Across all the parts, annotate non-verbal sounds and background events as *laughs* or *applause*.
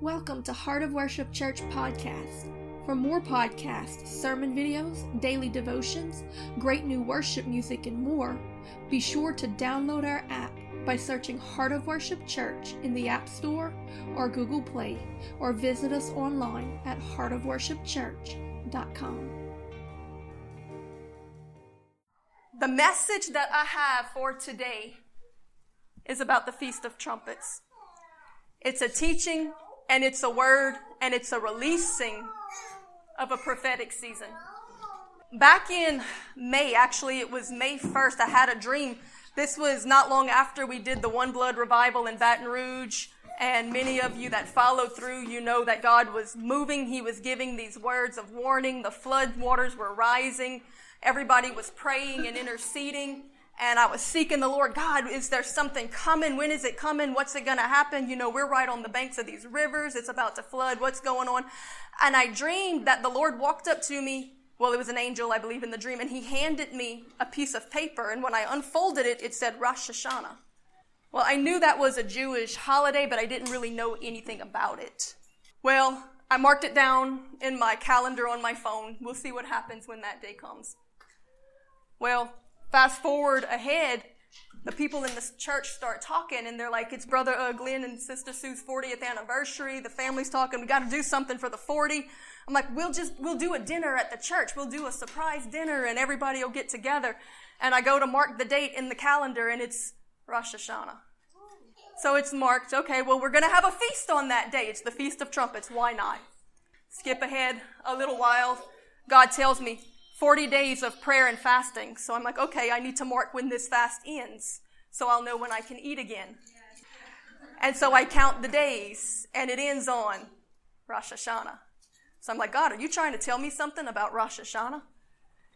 Welcome to Heart of Worship Church Podcast. For more podcasts, sermon videos, daily devotions, great new worship music, and more, be sure to download our app by searching Heart of Worship Church in the App Store or Google Play, or visit us online at heartofworshipchurch.com. The message that I have for today is about the Feast of Trumpets. It's a teaching and it's a word and it's a releasing of a prophetic season. Back in May, actually, it was May 1st, I had a dream. This was not long after we did the One Blood revival in Baton Rouge. And many of you that followed through, you know that God was moving. He was giving these words of warning. The flood waters were rising. Everybody was praying and interceding and I was seeking the Lord. God, is there something coming? When is it coming? What's it going to happen? You know, we're right on the banks of these rivers. It's about to flood. What's going on? And I dreamed that the Lord walked up to me. Well, it was an angel, I believe, in the dream, and he handed me a piece of paper. And when I unfolded it, it said Rosh Hashanah. Well, I knew that was a Jewish holiday, but I didn't really know anything about it. Well, I marked it down in my calendar on my phone. We'll see what happens when that day comes. Well, Fast forward ahead, the people in the church start talking and they're like, it's Brother uh, Glenn and Sister Sue's 40th anniversary. The family's talking. We got to do something for the 40. I'm like, we'll just, we'll do a dinner at the church. We'll do a surprise dinner and everybody will get together. And I go to mark the date in the calendar and it's Rosh Hashanah. So it's marked, okay, well, we're going to have a feast on that day. It's the Feast of Trumpets. Why not? Skip ahead a little while. God tells me, 40 days of prayer and fasting. So I'm like, okay, I need to mark when this fast ends so I'll know when I can eat again. And so I count the days and it ends on Rosh Hashanah. So I'm like, God, are you trying to tell me something about Rosh Hashanah?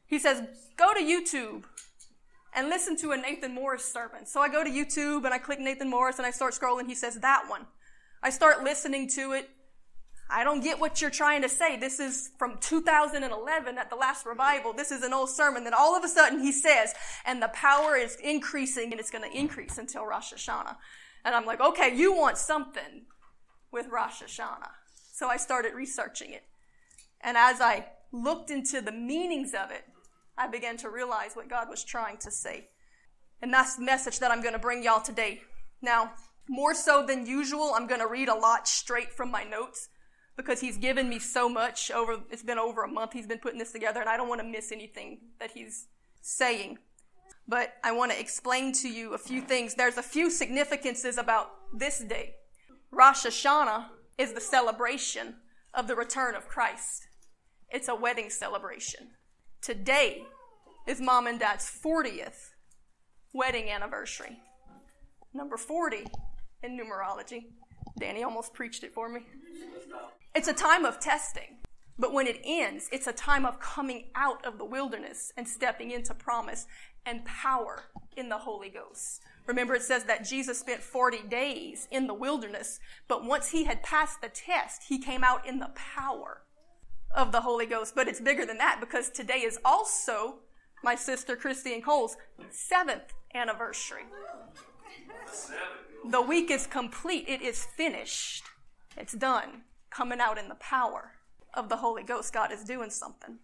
He says, go to YouTube and listen to a Nathan Morris sermon. So I go to YouTube and I click Nathan Morris and I start scrolling. He says, that one. I start listening to it I don't get what you're trying to say. This is from 2011 at the last revival. This is an old sermon. Then all of a sudden he says, and the power is increasing and it's going to increase until Rosh Hashanah. And I'm like, okay, you want something with Rosh Hashanah. So I started researching it. And as I looked into the meanings of it, I began to realize what God was trying to say. And that's the message that I'm going to bring y'all today. Now, more so than usual, I'm going to read a lot straight from my notes because he's given me so much over it's been over a month he's been putting this together and I don't want to miss anything that he's saying. But I want to explain to you a few things. There's a few significances about this day. Rosh Hashanah is the celebration of the return of Christ. It's a wedding celebration. Today is mom and dad's 40th wedding anniversary. Number 40 in numerology. Danny almost preached it for me. It's a time of testing. But when it ends, it's a time of coming out of the wilderness and stepping into promise and power in the Holy Ghost. Remember, it says that Jesus spent 40 days in the wilderness, but once he had passed the test, he came out in the power of the Holy Ghost. But it's bigger than that because today is also my sister Christy and Cole's seventh anniversary. The week is complete, it is finished, it's done coming out in the power of the Holy Ghost. God is doing something.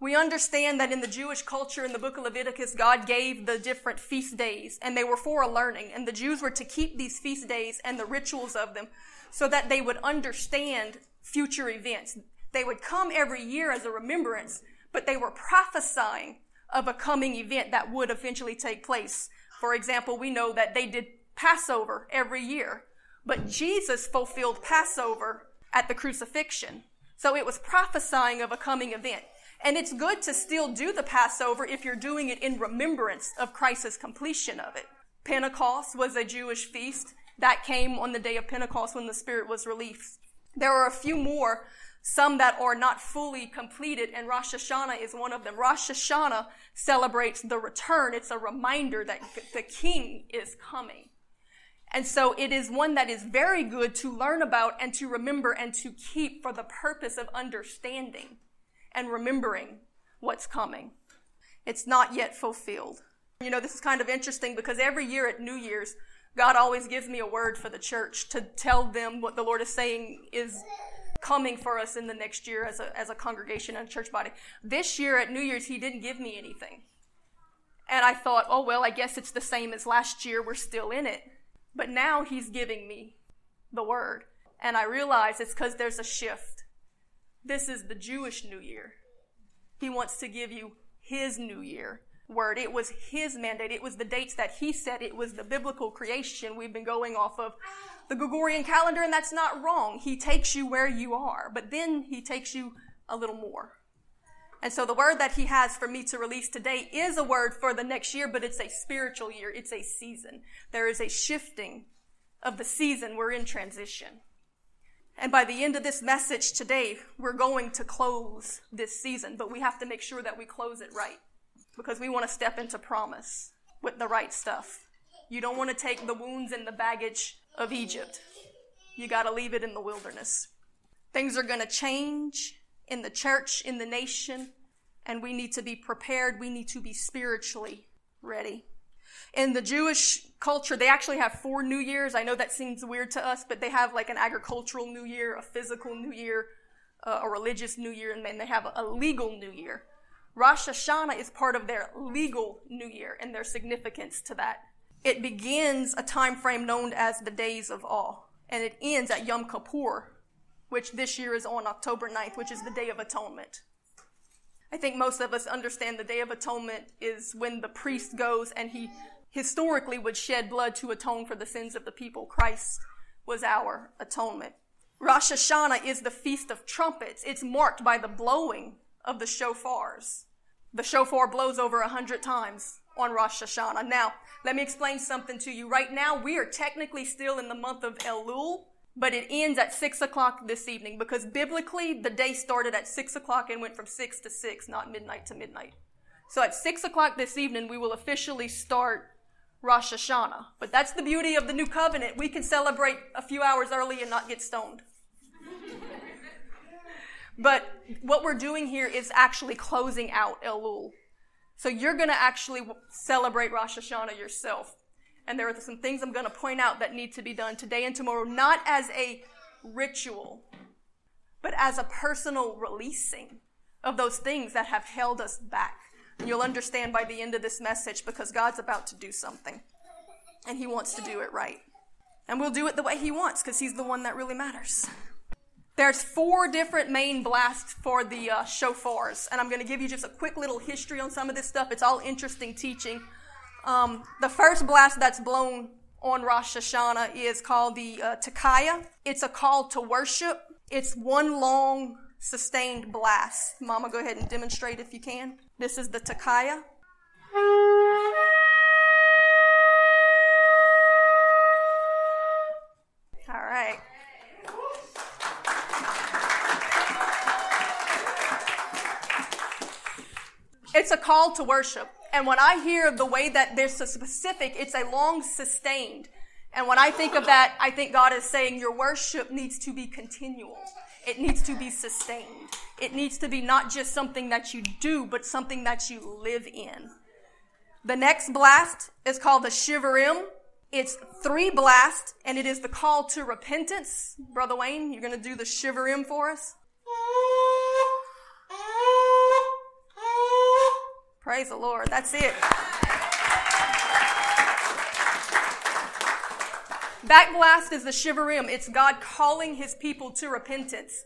We understand that in the Jewish culture in the book of Leviticus, God gave the different feast days and they were for a learning. And the Jews were to keep these feast days and the rituals of them so that they would understand future events. They would come every year as a remembrance, but they were prophesying of a coming event that would eventually take place. For example, we know that they did Passover every year, but Jesus fulfilled Passover at the crucifixion. So it was prophesying of a coming event. And it's good to still do the Passover if you're doing it in remembrance of Christ's completion of it. Pentecost was a Jewish feast that came on the day of Pentecost when the Spirit was released. There are a few more, some that are not fully completed, and Rosh Hashanah is one of them. Rosh Hashanah celebrates the return. It's a reminder that the King is coming. And so it is one that is very good to learn about and to remember and to keep for the purpose of understanding and remembering what's coming. It's not yet fulfilled. You know, this is kind of interesting because every year at New Year's, God always gives me a word for the church to tell them what the Lord is saying is coming for us in the next year as a, as a congregation and church body. This year at New Year's, He didn't give me anything. And I thought, oh, well, I guess it's the same as last year. We're still in it. But now He's giving me the word. And I realize it's because there's a shift. This is the Jewish New Year. He wants to give you His New Year word. It was His mandate. It was the dates that He said. It was the biblical creation we've been going off of the Gregorian calendar, and that's not wrong. He takes you where you are, but then He takes you a little more. And so the word that He has for me to release today is a word for the next year, but it's a spiritual year. It's a season. There is a shifting of the season. We're in transition. And by the end of this message today, we're going to close this season, but we have to make sure that we close it right because we want to step into promise with the right stuff. You don't want to take the wounds and the baggage of Egypt. You got to leave it in the wilderness. Things are going to change in the church, in the nation, and we need to be prepared. We need to be spiritually ready. In the Jewish culture, they actually have four New Years. I know that seems weird to us, but they have like an agricultural New Year, a physical New Year, uh, a religious New Year, and then they have a legal New Year. Rosh Hashanah is part of their legal New Year and their significance to that. It begins a time frame known as the Days of Awe, and it ends at Yom Kippur, which this year is on October 9th, which is the Day of Atonement. I think most of us understand the Day of Atonement is when the priest goes and he historically would shed blood to atone for the sins of the people. Christ was our atonement. Rosh Hashanah is the Feast of Trumpets. It's marked by the blowing of the shofars. The shofar blows over a hundred times on Rosh Hashanah. Now, let me explain something to you. Right now, we are technically still in the month of Elul, but it ends at six o'clock this evening because biblically the day started at six o'clock and went from six to six, not midnight to midnight. So at six o'clock this evening, we will officially start Rosh Hashanah. But that's the beauty of the new covenant. We can celebrate a few hours early and not get stoned. but what we're doing here is actually closing out Elul. So you're going to actually celebrate Rosh Hashanah yourself. And there are some things I'm going to point out that need to be done today and tomorrow, not as a ritual, but as a personal releasing of those things that have held us back. And you'll understand by the end of this message because God's about to do something. And He wants to do it right. And we'll do it the way He wants because He's the one that really matters. There's four different main blasts for the uh, shofars, and I'm going to give you just a quick little history on some of this stuff. It's all interesting teaching. Um, the first blast that's blown on Rosh Hashanah is called the uh, Tekiah. It's a call to worship. It's one long sustained blast. Mama, go ahead and demonstrate if you can. This is the Tekiah. All right. It's a call to worship. And when I hear the way that there's a specific, it's a long sustained. And when I think of that, I think God is saying your worship needs to be continual. It needs to be sustained. It needs to be not just something that you do, but something that you live in. The next blast is called the Shivarim. It's three blasts, and it is the call to repentance. Brother Wayne, you're going to do the Shivarim for us? Praise the Lord. That's it. Backblast is the shivarim. It's God calling his people to repentance.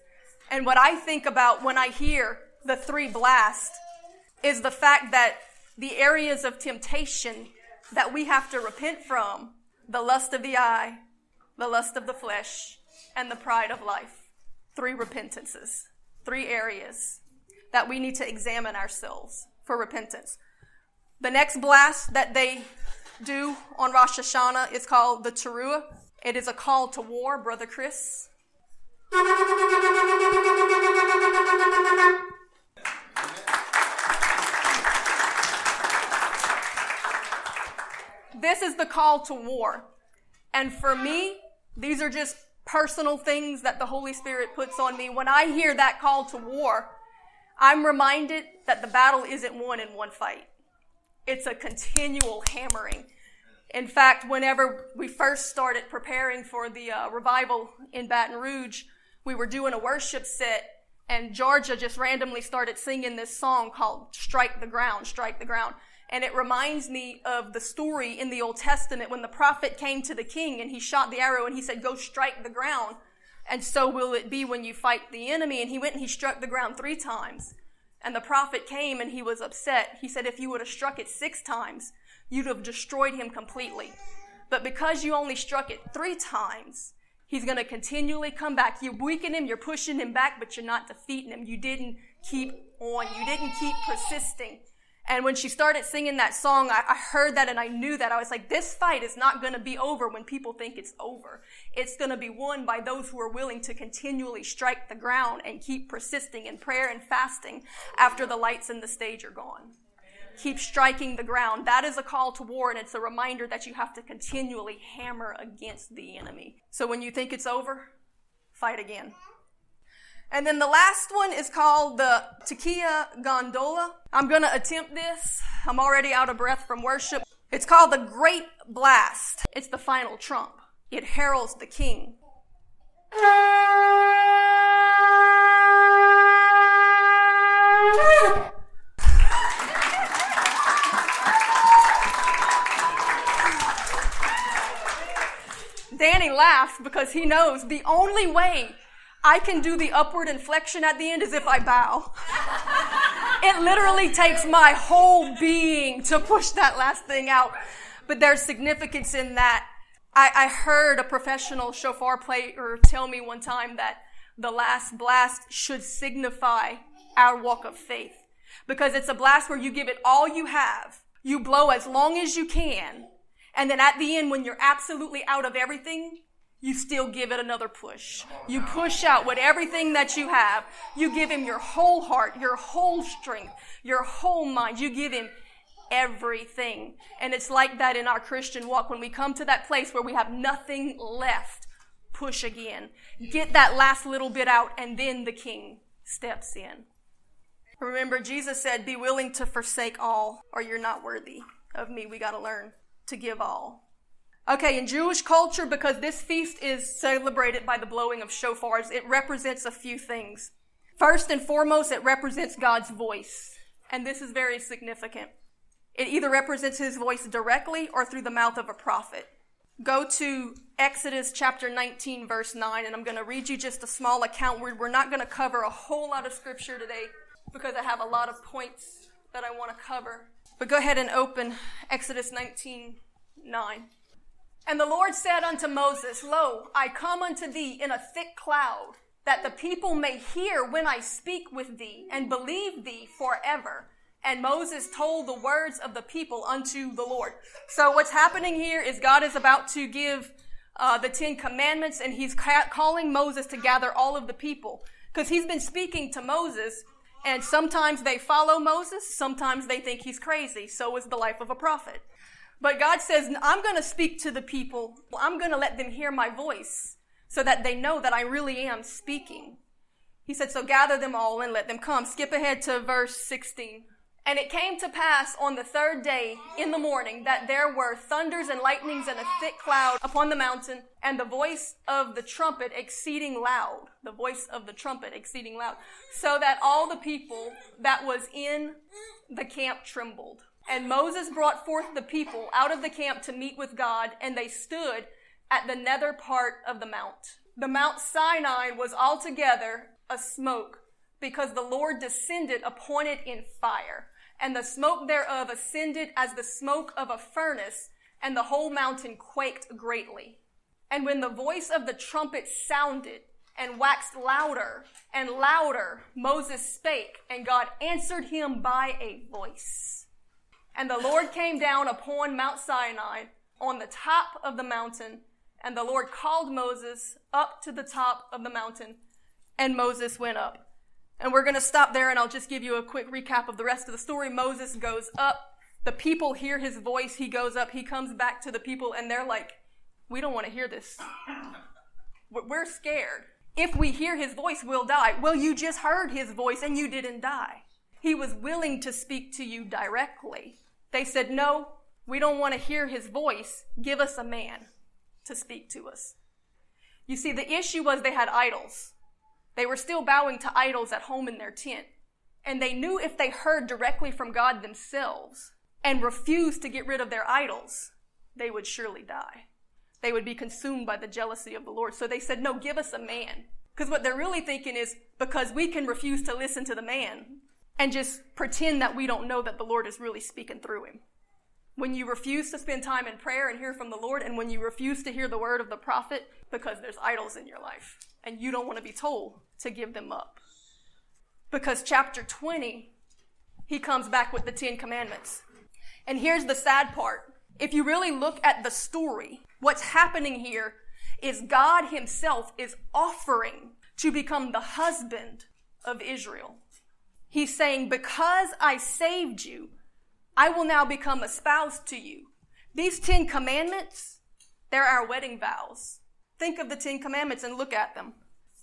And what I think about when I hear the three blast is the fact that the areas of temptation that we have to repent from the lust of the eye, the lust of the flesh, and the pride of life. Three repentances, three areas that we need to examine ourselves for repentance. The next blast that they do on Rosh Hashanah is called the Teruah. It is a call to war, Brother Chris. This is the call to war. And for me, these are just personal things that the Holy Spirit puts on me. When I hear that call to war, I'm reminded that the battle isn't won in one fight. It's a continual hammering In fact, whenever we first started preparing for the uh, revival in Baton Rouge, we were doing a worship set and Georgia just randomly started singing this song called Strike the Ground, Strike the Ground. And it reminds me of the story in the Old Testament when the prophet came to the king and he shot the arrow and he said, Go strike the ground. And so will it be when you fight the enemy. And he went and he struck the ground three times. And the prophet came and he was upset. He said, If you would have struck it six times, you'd have destroyed him completely. But because you only struck it three times, he's going to continually come back. You're weakening him, you're pushing him back, but you're not defeating him. You didn't keep on, you didn't keep persisting. And when she started singing that song, I, I, heard that and I knew that. I was like, this fight is not going to be over when people think it's over. It's going to be won by those who are willing to continually strike the ground and keep persisting in prayer and fasting after the lights and the stage are gone. Keep striking the ground. That is a call to war and it's a reminder that you have to continually hammer against the enemy. So when you think it's over, fight again. And then the last one is called the Tekiah Gedolah. I'm going to attempt this. I'm already out of breath from worship. It's called the Great Blast. It's the final trump. It heralds the king. Danny laughs because he knows the only way I can do the upward inflection at the end as if I bow. it literally takes my whole being to push that last thing out. But there's significance in that. I, I heard a professional shofar player tell me one time that the last blast should signify our walk of faith. Because it's a blast where you give it all you have. You blow as long as you can. And then at the end, when you're absolutely out of everything, you still give it another push. You push out with everything that you have. You give him your whole heart, your whole strength, your whole mind. You give him everything. And it's like that in our Christian walk. When we come to that place where we have nothing left, push again. Get that last little bit out, and then the king steps in. Remember, Jesus said, Be willing to forsake all, or you're not worthy of me. We got to learn to give all. Okay, in Jewish culture, because this feast is celebrated by the blowing of shofars, it represents a few things. First and foremost, it represents God's voice. And this is very significant. It either represents his voice directly or through the mouth of a prophet. Go to Exodus chapter 19, verse 9, and I'm going to read you just a small account. We're, we're not going to cover a whole lot of scripture today because I have a lot of points that I want to cover. But go ahead and open Exodus 19, 9. And the Lord said unto Moses, Lo, I come unto thee in a thick cloud, that the people may hear when I speak with thee, and believe thee forever. And Moses told the words of the people unto the Lord. So what's happening here is God is about to give uh, the Ten Commandments, and he's ca- calling Moses to gather all of the people. Because he's been speaking to Moses, and sometimes they follow Moses, sometimes they think he's crazy. So is the life of a prophet. But God says, I'm going to speak to the people. I'm going to let them hear my voice so that they know that I really am speaking. He said, So gather them all and let them come. Skip ahead to verse 16. And it came to pass on the third day in the morning that there were thunders and lightnings and a thick cloud upon the mountain, and the voice of the trumpet exceeding loud, the voice of the trumpet exceeding loud, so that all the people that was in the camp trembled. And Moses brought forth the people out of the camp to meet with God, and they stood at the nether part of the mount. The Mount Sinai was altogether a smoke, because the Lord descended upon it in fire, and the smoke thereof ascended as the smoke of a furnace, and the whole mountain quaked greatly. And when the voice of the trumpet sounded, and waxed louder and louder, Moses spake, and God answered him by a voice. And the Lord came down upon Mount Sinai on the top of the mountain, and the Lord called Moses up to the top of the mountain, and Moses went up. And we're going to stop there, and I'll just give you a quick recap of the rest of the story. Moses goes up. The people hear his voice. He goes up. He comes back to the people, and they're like, We don't want to hear this. We're scared. If we hear his voice, we'll die. Well, you just heard his voice, and you didn't die. He was willing to speak to you directly. They said, No, We don't want to hear his voice. Give us a man to speak to us. You see, the issue was they had idols. They were still bowing to idols at home in their tent. And they knew if they heard directly from God themselves and refused to get rid of their idols, they would surely die. They would be consumed by the jealousy of the Lord. So they said, No, give us a man. Because what they're really thinking is because we can refuse to listen to the man and just pretend that we don't know that the Lord is really speaking through him. When you refuse to spend time in prayer and hear from the Lord, and when you refuse to hear the word of the prophet because there's idols in your life and you don't want to be told to give them up. Because chapter 20, he comes back with the Ten Commandments. And here's the sad part. If you really look at the story, what's happening here is God Himself is offering to become the husband of Israel. He's saying, Because I saved you, I will now become a spouse to you. These Ten Commandments, they're our wedding vows. Think of the Ten Commandments and look at them.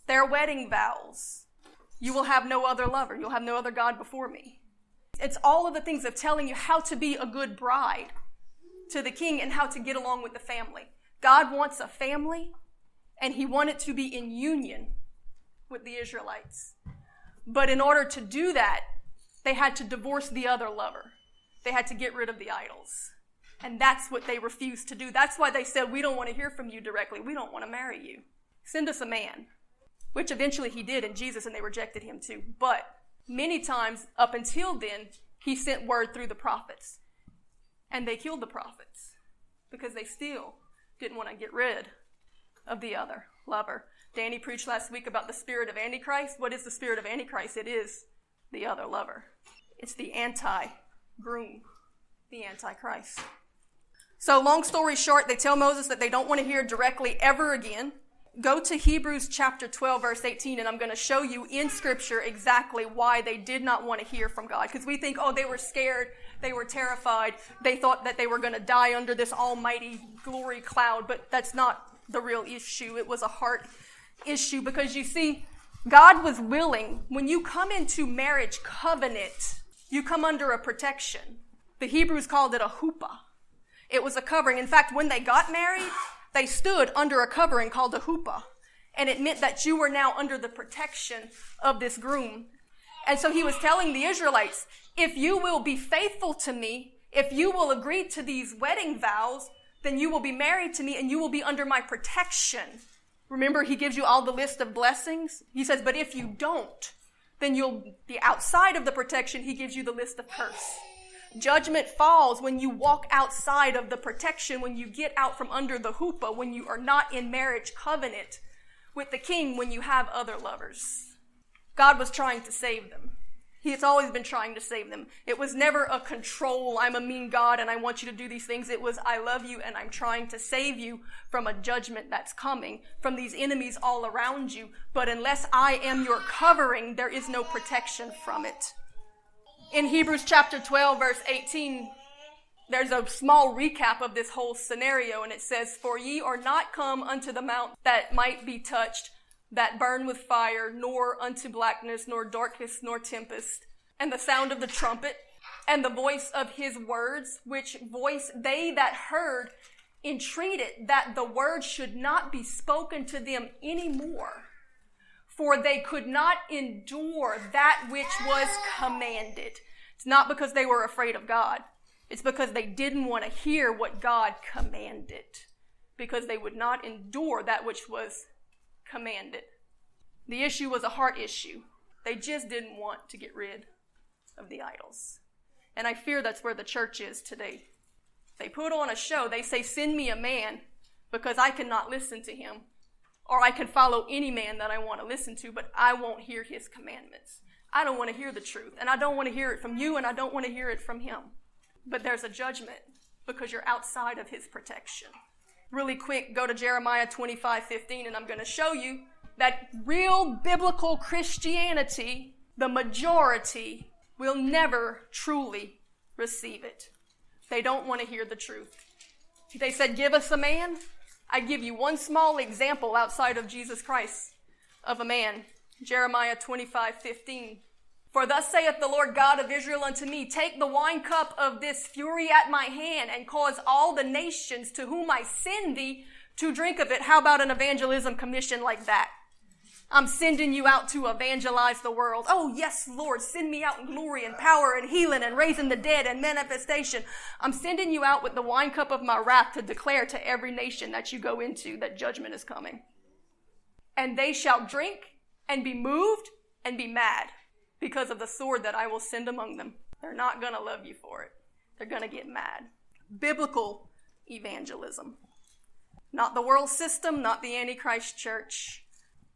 They're wedding vows. You will have no other lover. You'll have no other God before me. It's all of the things of telling you how to be a good bride to the king and how to get along with the family. God wants a family, and He wanted to be in union with the Israelites. But in order to do that, they had to divorce the other lover. They had to get rid of the idols. And that's what they refused to do. That's why they said, We don't want to hear from you directly. We don't want to marry you. Send us a man. Which eventually he did in Jesus, and they rejected him too. But many times up until then, he sent word through the prophets. And they killed the prophets because they still didn't want to get rid of the other lover. Danny preached last week about the spirit of Antichrist. What is the spirit of Antichrist? It is the other lover. It's the anti groom, the Antichrist. So, long story short, they tell Moses that they don't want to hear directly ever again. Go to Hebrews chapter 12, verse 18, and I'm going to show you in Scripture exactly why they did not want to hear from God. Because we think, oh, they were scared they were terrified. They thought that they were going to die under this almighty glory cloud, but that's not the real issue. It was a heart issue because you see, God was willing. When you come into marriage covenant, you come under a protection. The Hebrews called it a huppah. It was a covering. In fact, when they got married, they stood under a covering called a huppah. And it meant that you were now under the protection of this groom. And so he was telling the Israelites, if you will be faithful to me, if you will agree to these wedding vows, then you will be married to me and you will be under my protection. Remember, he gives you all the list of blessings. He says, but if you don't, then you'll be outside of the protection. He gives you the list of curse. Judgment falls when you walk outside of the protection, when you get out from under the huppah, when you are not in marriage covenant with the king, when you have other lovers. God was trying to save them. He's always been trying to save them. It was never a control, I'm a mean God and I want you to do these things. It was, I love you and I'm trying to save you from a judgment that's coming, from these enemies all around you. But unless I am your covering, there is no protection from it. In Hebrews chapter 12, verse 18, there's a small recap of this whole scenario, and it says, For ye are not come unto the mount that might be touched that burn with fire, nor unto blackness, nor darkness, nor tempest, and the sound of the trumpet, and the voice of his words, which voice they that heard entreated that the word should not be spoken to them any more, for they could not endure that which was commanded. It's not because they were afraid of God. It's because they didn't want to hear what God commanded, because they would not endure that which was commanded. The issue was a heart issue. They just didn't want to get rid of the idols. And I fear that's where the church is today. They put on a show. They say, Send me a man because I cannot listen to him. Or I can follow any man that I want to listen to, but I won't hear his commandments. I don't want to hear the truth. And I don't want to hear it from you, and I don't want to hear it from him. But there's a judgment because you're outside of his protection really quick, go to Jeremiah 25 15, and I'm going to show you that real biblical Christianity, the majority, will never truly receive it. They don't want to hear the truth. They said, Give us a man. I give you one small example outside of Jesus Christ of a man. Jeremiah 25 15. For thus saith the Lord God of Israel unto me, Take the wine cup of this fury at my hand, and cause all the nations to whom I send thee to drink of it. How about an evangelism commission like that? I'm sending you out to evangelize the world. Oh, yes, Lord, send me out in glory and power and healing and raising the dead and manifestation. I'm sending you out with the wine cup of my wrath to declare to every nation that you go into that judgment is coming. And they shall drink and be moved and be mad because of the sword that I will send among them. They're not going to love you for it, they're going to get mad. Biblical evangelism. Not the world system, not the Antichrist church.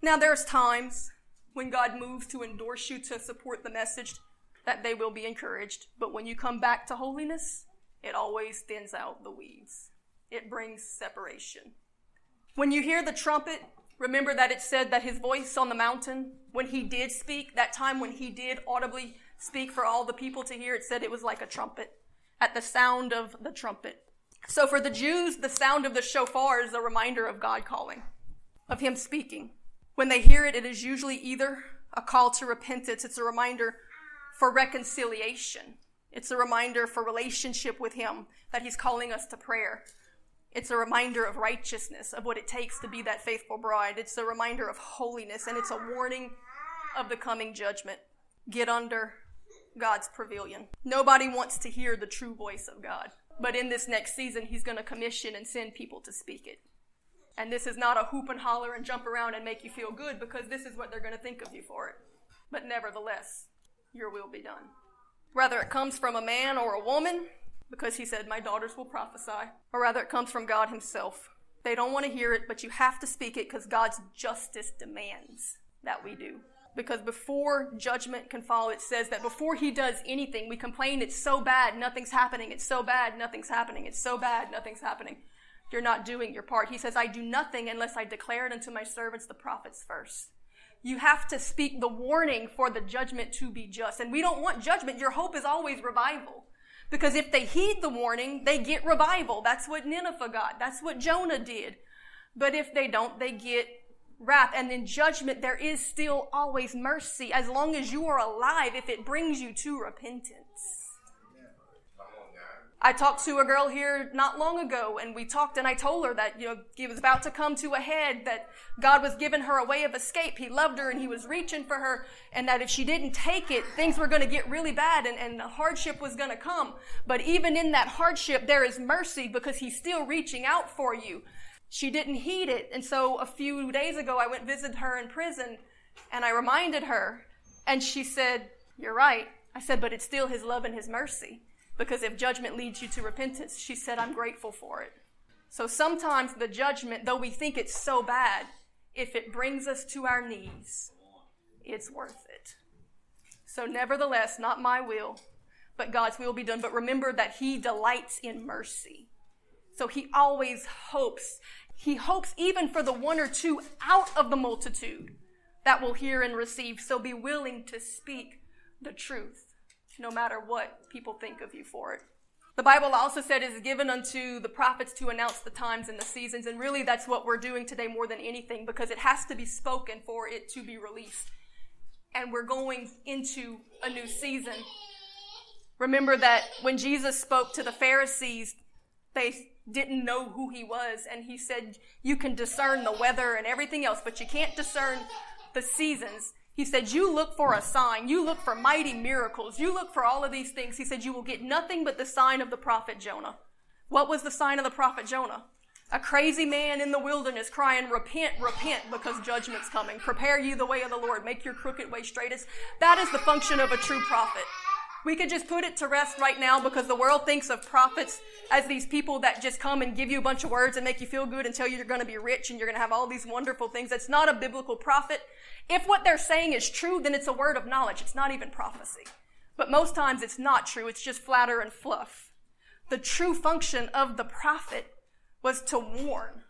Now, there's times when God moves to endorse you to support the message that they will be encouraged. But when you come back to holiness, it always thins out the weeds. It brings separation. When you hear the trumpet, Remember that it said that his voice on the mountain, when he did speak, that time when he did audibly speak for all the people to hear, it said it was like a trumpet at the sound of the trumpet. So for the Jews, the sound of the shofar is a reminder of God calling, of him speaking. When they hear it, it is usually either a call to repentance, it's a reminder for reconciliation. It's a reminder for relationship with him that he's calling us to prayer. It's a reminder of righteousness, of what it takes to be that faithful bride. It's a reminder of holiness, and it's a warning of the coming judgment. Get under God's pavilion. Nobody wants to hear the true voice of God. But in this next season, He's going to commission and send people to speak it. And this is not a hoop and holler and jump around and make you feel good because this is what they're going to think of you for it. But nevertheless, your will be done. Whether it comes from a man or a woman, because he said, My daughters will prophesy. Or rather, it comes from God Himself. They don't want to hear it, but you have to speak it because God's justice demands that we do. Because before judgment can follow, it says that before He does anything, we complain, It's so bad, nothing's happening. It's so bad, nothing's happening. It's so bad, nothing's happening. You're not doing your part. He says, I do nothing unless I declare it unto my servants, the prophets, first. You have to speak the warning for the judgment to be just. And we don't want judgment. Your hope is always revival. Because if they heed the warning, they get revival. That's what Nineveh got. That's what Jonah did. But if they don't, they get wrath. And in judgment, there is still always mercy as long as you are alive if it brings you to repentance. I talked to a girl here not long ago and we talked and I told her that, you know, it was about to come to a head, that God was giving her a way of escape. He loved her and he was reaching for her and that if she didn't take it, things were going to get really bad and, and hardship was going to come. But even in that hardship, there is mercy because he's still reaching out for you. She didn't heed it. And so a few days ago, I went visit her in prison and I reminded her and she said, you're right. I said, but it's still his love and his mercy. Because if judgment leads you to repentance, she said, I'm grateful for it. So sometimes the judgment, though we think it's so bad, if it brings us to our knees, it's worth it. So, nevertheless, not my will, but God's will be done. But remember that He delights in mercy. So He always hopes. He hopes even for the one or two out of the multitude that will hear and receive. So be willing to speak the truth no matter what people think of you for it. The Bible also said is given unto the prophets to announce the times and the seasons, and really that's what we're doing today more than anything because it has to be spoken for it to be released. And we're going into a new season. Remember that when Jesus spoke to the Pharisees, they didn't know who he was, and he said, You can discern the weather and everything else, but you can't discern the seasons. He said, You look for a sign. You look for mighty miracles. You look for all of these things. He said, You will get nothing but the sign of the prophet Jonah. What was the sign of the prophet Jonah? A crazy man in the wilderness crying, Repent, repent, because judgment's coming. Prepare you the way of the Lord. Make your crooked way straightest. That is the function of a true prophet. We could just put it to rest right now because the world thinks of prophets as these people that just come and give you a bunch of words and make you feel good and tell you you're going to be rich and you're going to have all these wonderful things. That's not a biblical prophet. If what they're saying is true, then it's a word of knowledge. It's not even prophecy. But most times it's not true. It's just flatter and fluff. The true function of the prophet was to warn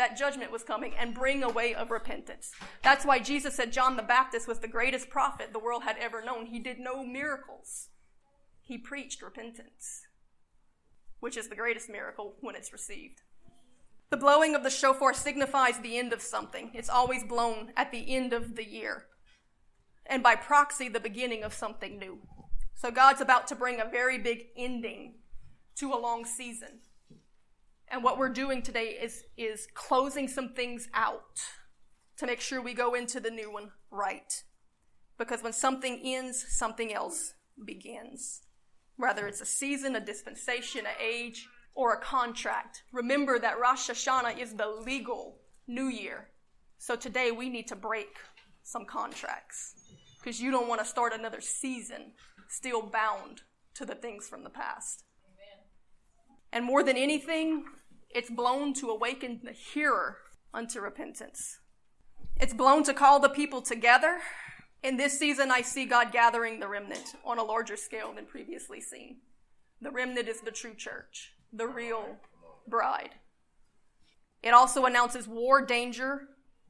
that judgment was coming and bring a way of repentance. That's why Jesus said John the Baptist was the greatest prophet the world had ever known. He did no miracles. He preached repentance, which is the greatest miracle when it's received. The blowing of the shofar signifies the end of something. It's always blown at the end of the year. and by proxy, the beginning of something new. So God's about to bring a very big ending to a long season. And what we're doing today is, is closing some things out to make sure we go into the new one right. Because when something ends, something else begins. Whether it's a season, a dispensation, an age, or a contract. Remember that Rosh Hashanah is the legal new year. So today we need to break some contracts because you don't want to start another season still bound to the things from the past. Amen. And more than anything, it's blown to awaken the hearer unto repentance. It's blown to call the people together. In this season, I see God gathering the remnant on a larger scale than previously seen. The remnant is the true church, the real bride. It also announces war, danger,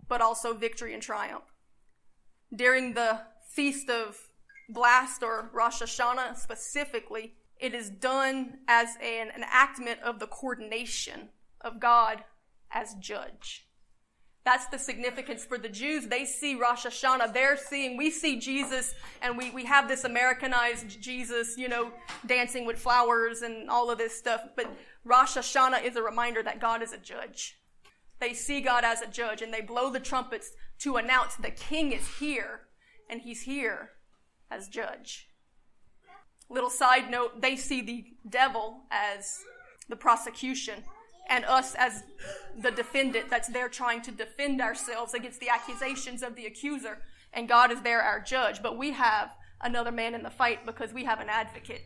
but also victory and triumph. During the feast of Blast or Rosh Hashanah specifically, it is done as an enactment of the coordination of God as judge. That's the significance for the Jews. They see Rosh Hashanah. They're seeing, we see Jesus, and we, we have this Americanized Jesus, you know, dancing with flowers and all of this stuff. But Rosh Hashanah is a reminder that God is a judge. They see God as a judge, and they blow the trumpets to announce the king is here, and he's here as judge. Little side note, they see the devil as the prosecution and us as the defendant that's there trying to defend ourselves against the accusations of the accuser. And God is there, our judge. But we have another man in the fight because we have an advocate.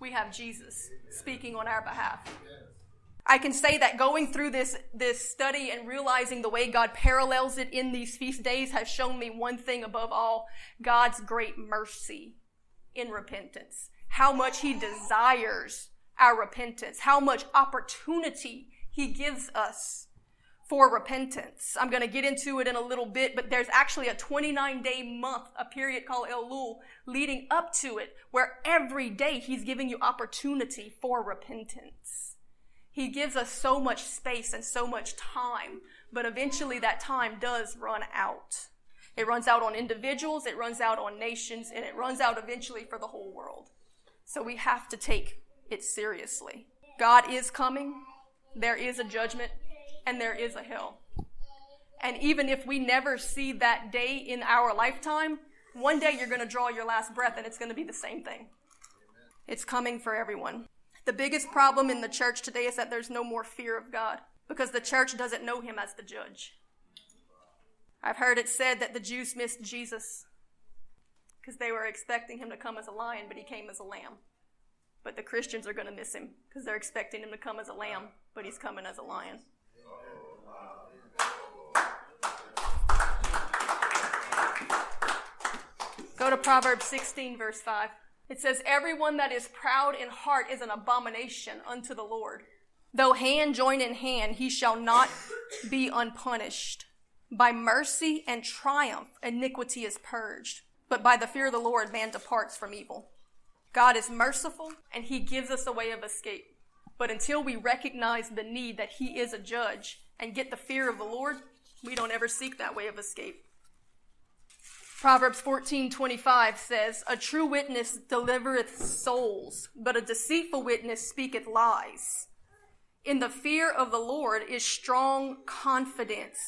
We have Jesus speaking on our behalf. I can say that going through this, this study and realizing the way God parallels it in these feast days has shown me one thing above all God's great mercy in repentance. How much He desires our repentance, how much opportunity He gives us for repentance. I'm going to get into it in a little bit, but there's actually a 29 day month, a period called Elul, leading up to it, where every day He's giving you opportunity for repentance. He gives us so much space and so much time, but eventually that time does run out. It runs out on individuals, it runs out on nations, and it runs out eventually for the whole world. So we have to take it seriously. God is coming, there is a judgment, and there is a hell. And even if we never see that day in our lifetime, one day you're going to draw your last breath and it's going to be the same thing. It's coming for everyone. The biggest problem in the church today is that there's no more fear of God because the church doesn't know him as the judge. I've heard it said that the Jews missed Jesus because they were expecting him to come as a lion, but he came as a lamb. But the Christians are going to miss him because they're expecting him to come as a lamb, but he's coming as a lion. Go to Proverbs 16, verse 5. It says, Everyone that is proud in heart is an abomination unto the Lord. Though hand join in hand, he shall not be unpunished. By mercy and triumph, iniquity is purged. But by the fear of the Lord, man departs from evil. God is merciful and he gives us a way of escape. But until we recognize the need that he is a judge and get the fear of the Lord, we don't ever seek that way of escape. Proverbs 14:25 says, "A true witness delivereth souls, but a deceitful witness speaketh lies." In the fear of the Lord is strong confidence,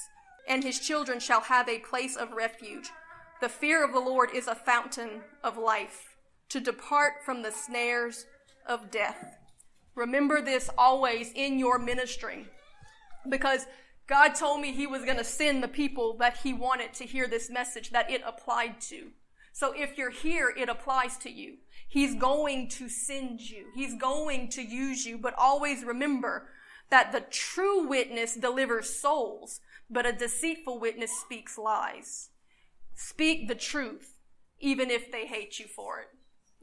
and his children shall have a place of refuge. The fear of the Lord is a fountain of life, to depart from the snares of death. Remember this always in your ministry, because God told me He was going to send the people that He wanted to hear this message that it applied to. So if you're here, it applies to you. He's going to send you. He's going to use you, but always remember that the true witness delivers souls, but a deceitful witness speaks lies. Speak the truth, even if they hate you for it.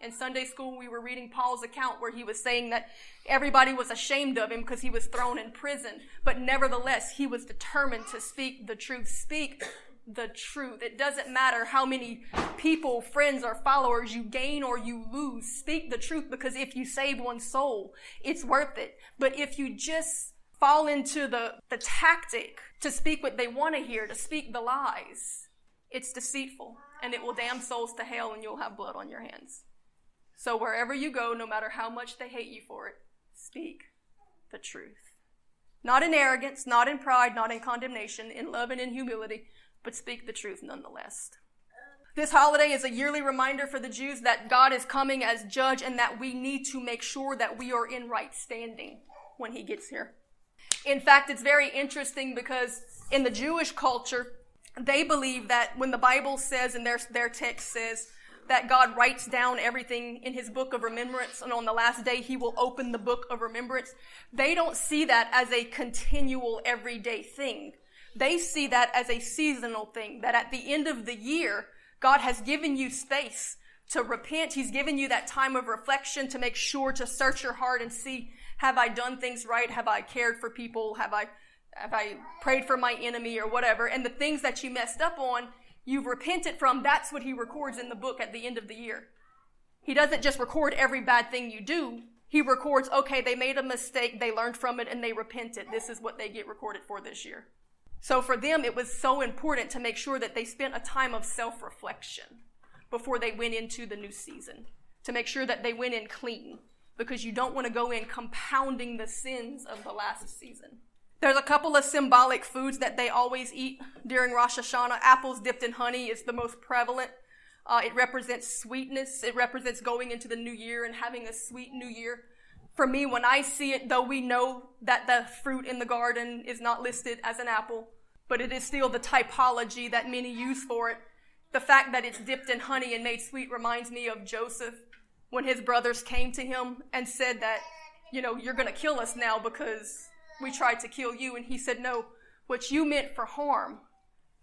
In Sunday school, we were reading Paul's account where he was saying that everybody was ashamed of him because he was thrown in prison. But nevertheless, he was determined to speak the truth. Speak the truth. It doesn't matter how many people, friends, or followers you gain or you lose. Speak the truth because if you save one soul, it's worth it. But if you just fall into the, the tactic to speak what they want to hear, to speak the lies, It's deceitful, and it will damn souls to hell, and you'll have blood on your hands. So wherever you go, no matter how much they hate you for it, speak the truth. Not in arrogance, not in pride, not in condemnation, in love and in humility, but speak the truth nonetheless. This holiday is a yearly reminder for the Jews that God is coming as judge and that we need to make sure that we are in right standing when he gets here. In fact, it's very interesting because in the Jewish culture, they believe that when the Bible says and their, their text says that God writes down everything in his book of remembrance and on the last day he will open the book of remembrance, they don't see that as a continual everyday thing. They see that as a seasonal thing, that at the end of the year, God has given you space to repent. He's given you that time of reflection to make sure to search your heart and see, have I done things right? Have I cared for people? Have I, have I prayed for my enemy or whatever? And the things that you messed up on, you've repented from. That's what he records in the book at the end of the year. He doesn't just record every bad thing you do. He records, okay, they made a mistake, they learned from it, and they repented. This is what they get recorded for this year. So for them, it was so important to make sure that they spent a time of self reflection before they went into the new season, to make sure that they went in clean, because you don't want to go in compounding the sins of the last season. There's a couple of symbolic foods that they always eat during Rosh Hashanah. Apples dipped in honey is the most prevalent. Uh, it represents sweetness. It represents going into the new year and having a sweet new year for me, when I see it, though we know that the fruit in the garden is not listed as an apple, but it is still the typology that many use for it. The fact that it's dipped in honey and made sweet reminds me of Joseph when his brothers came to him and said that, you know, you're going to kill us now because we tried to kill you. And he said, no, what you meant for harm,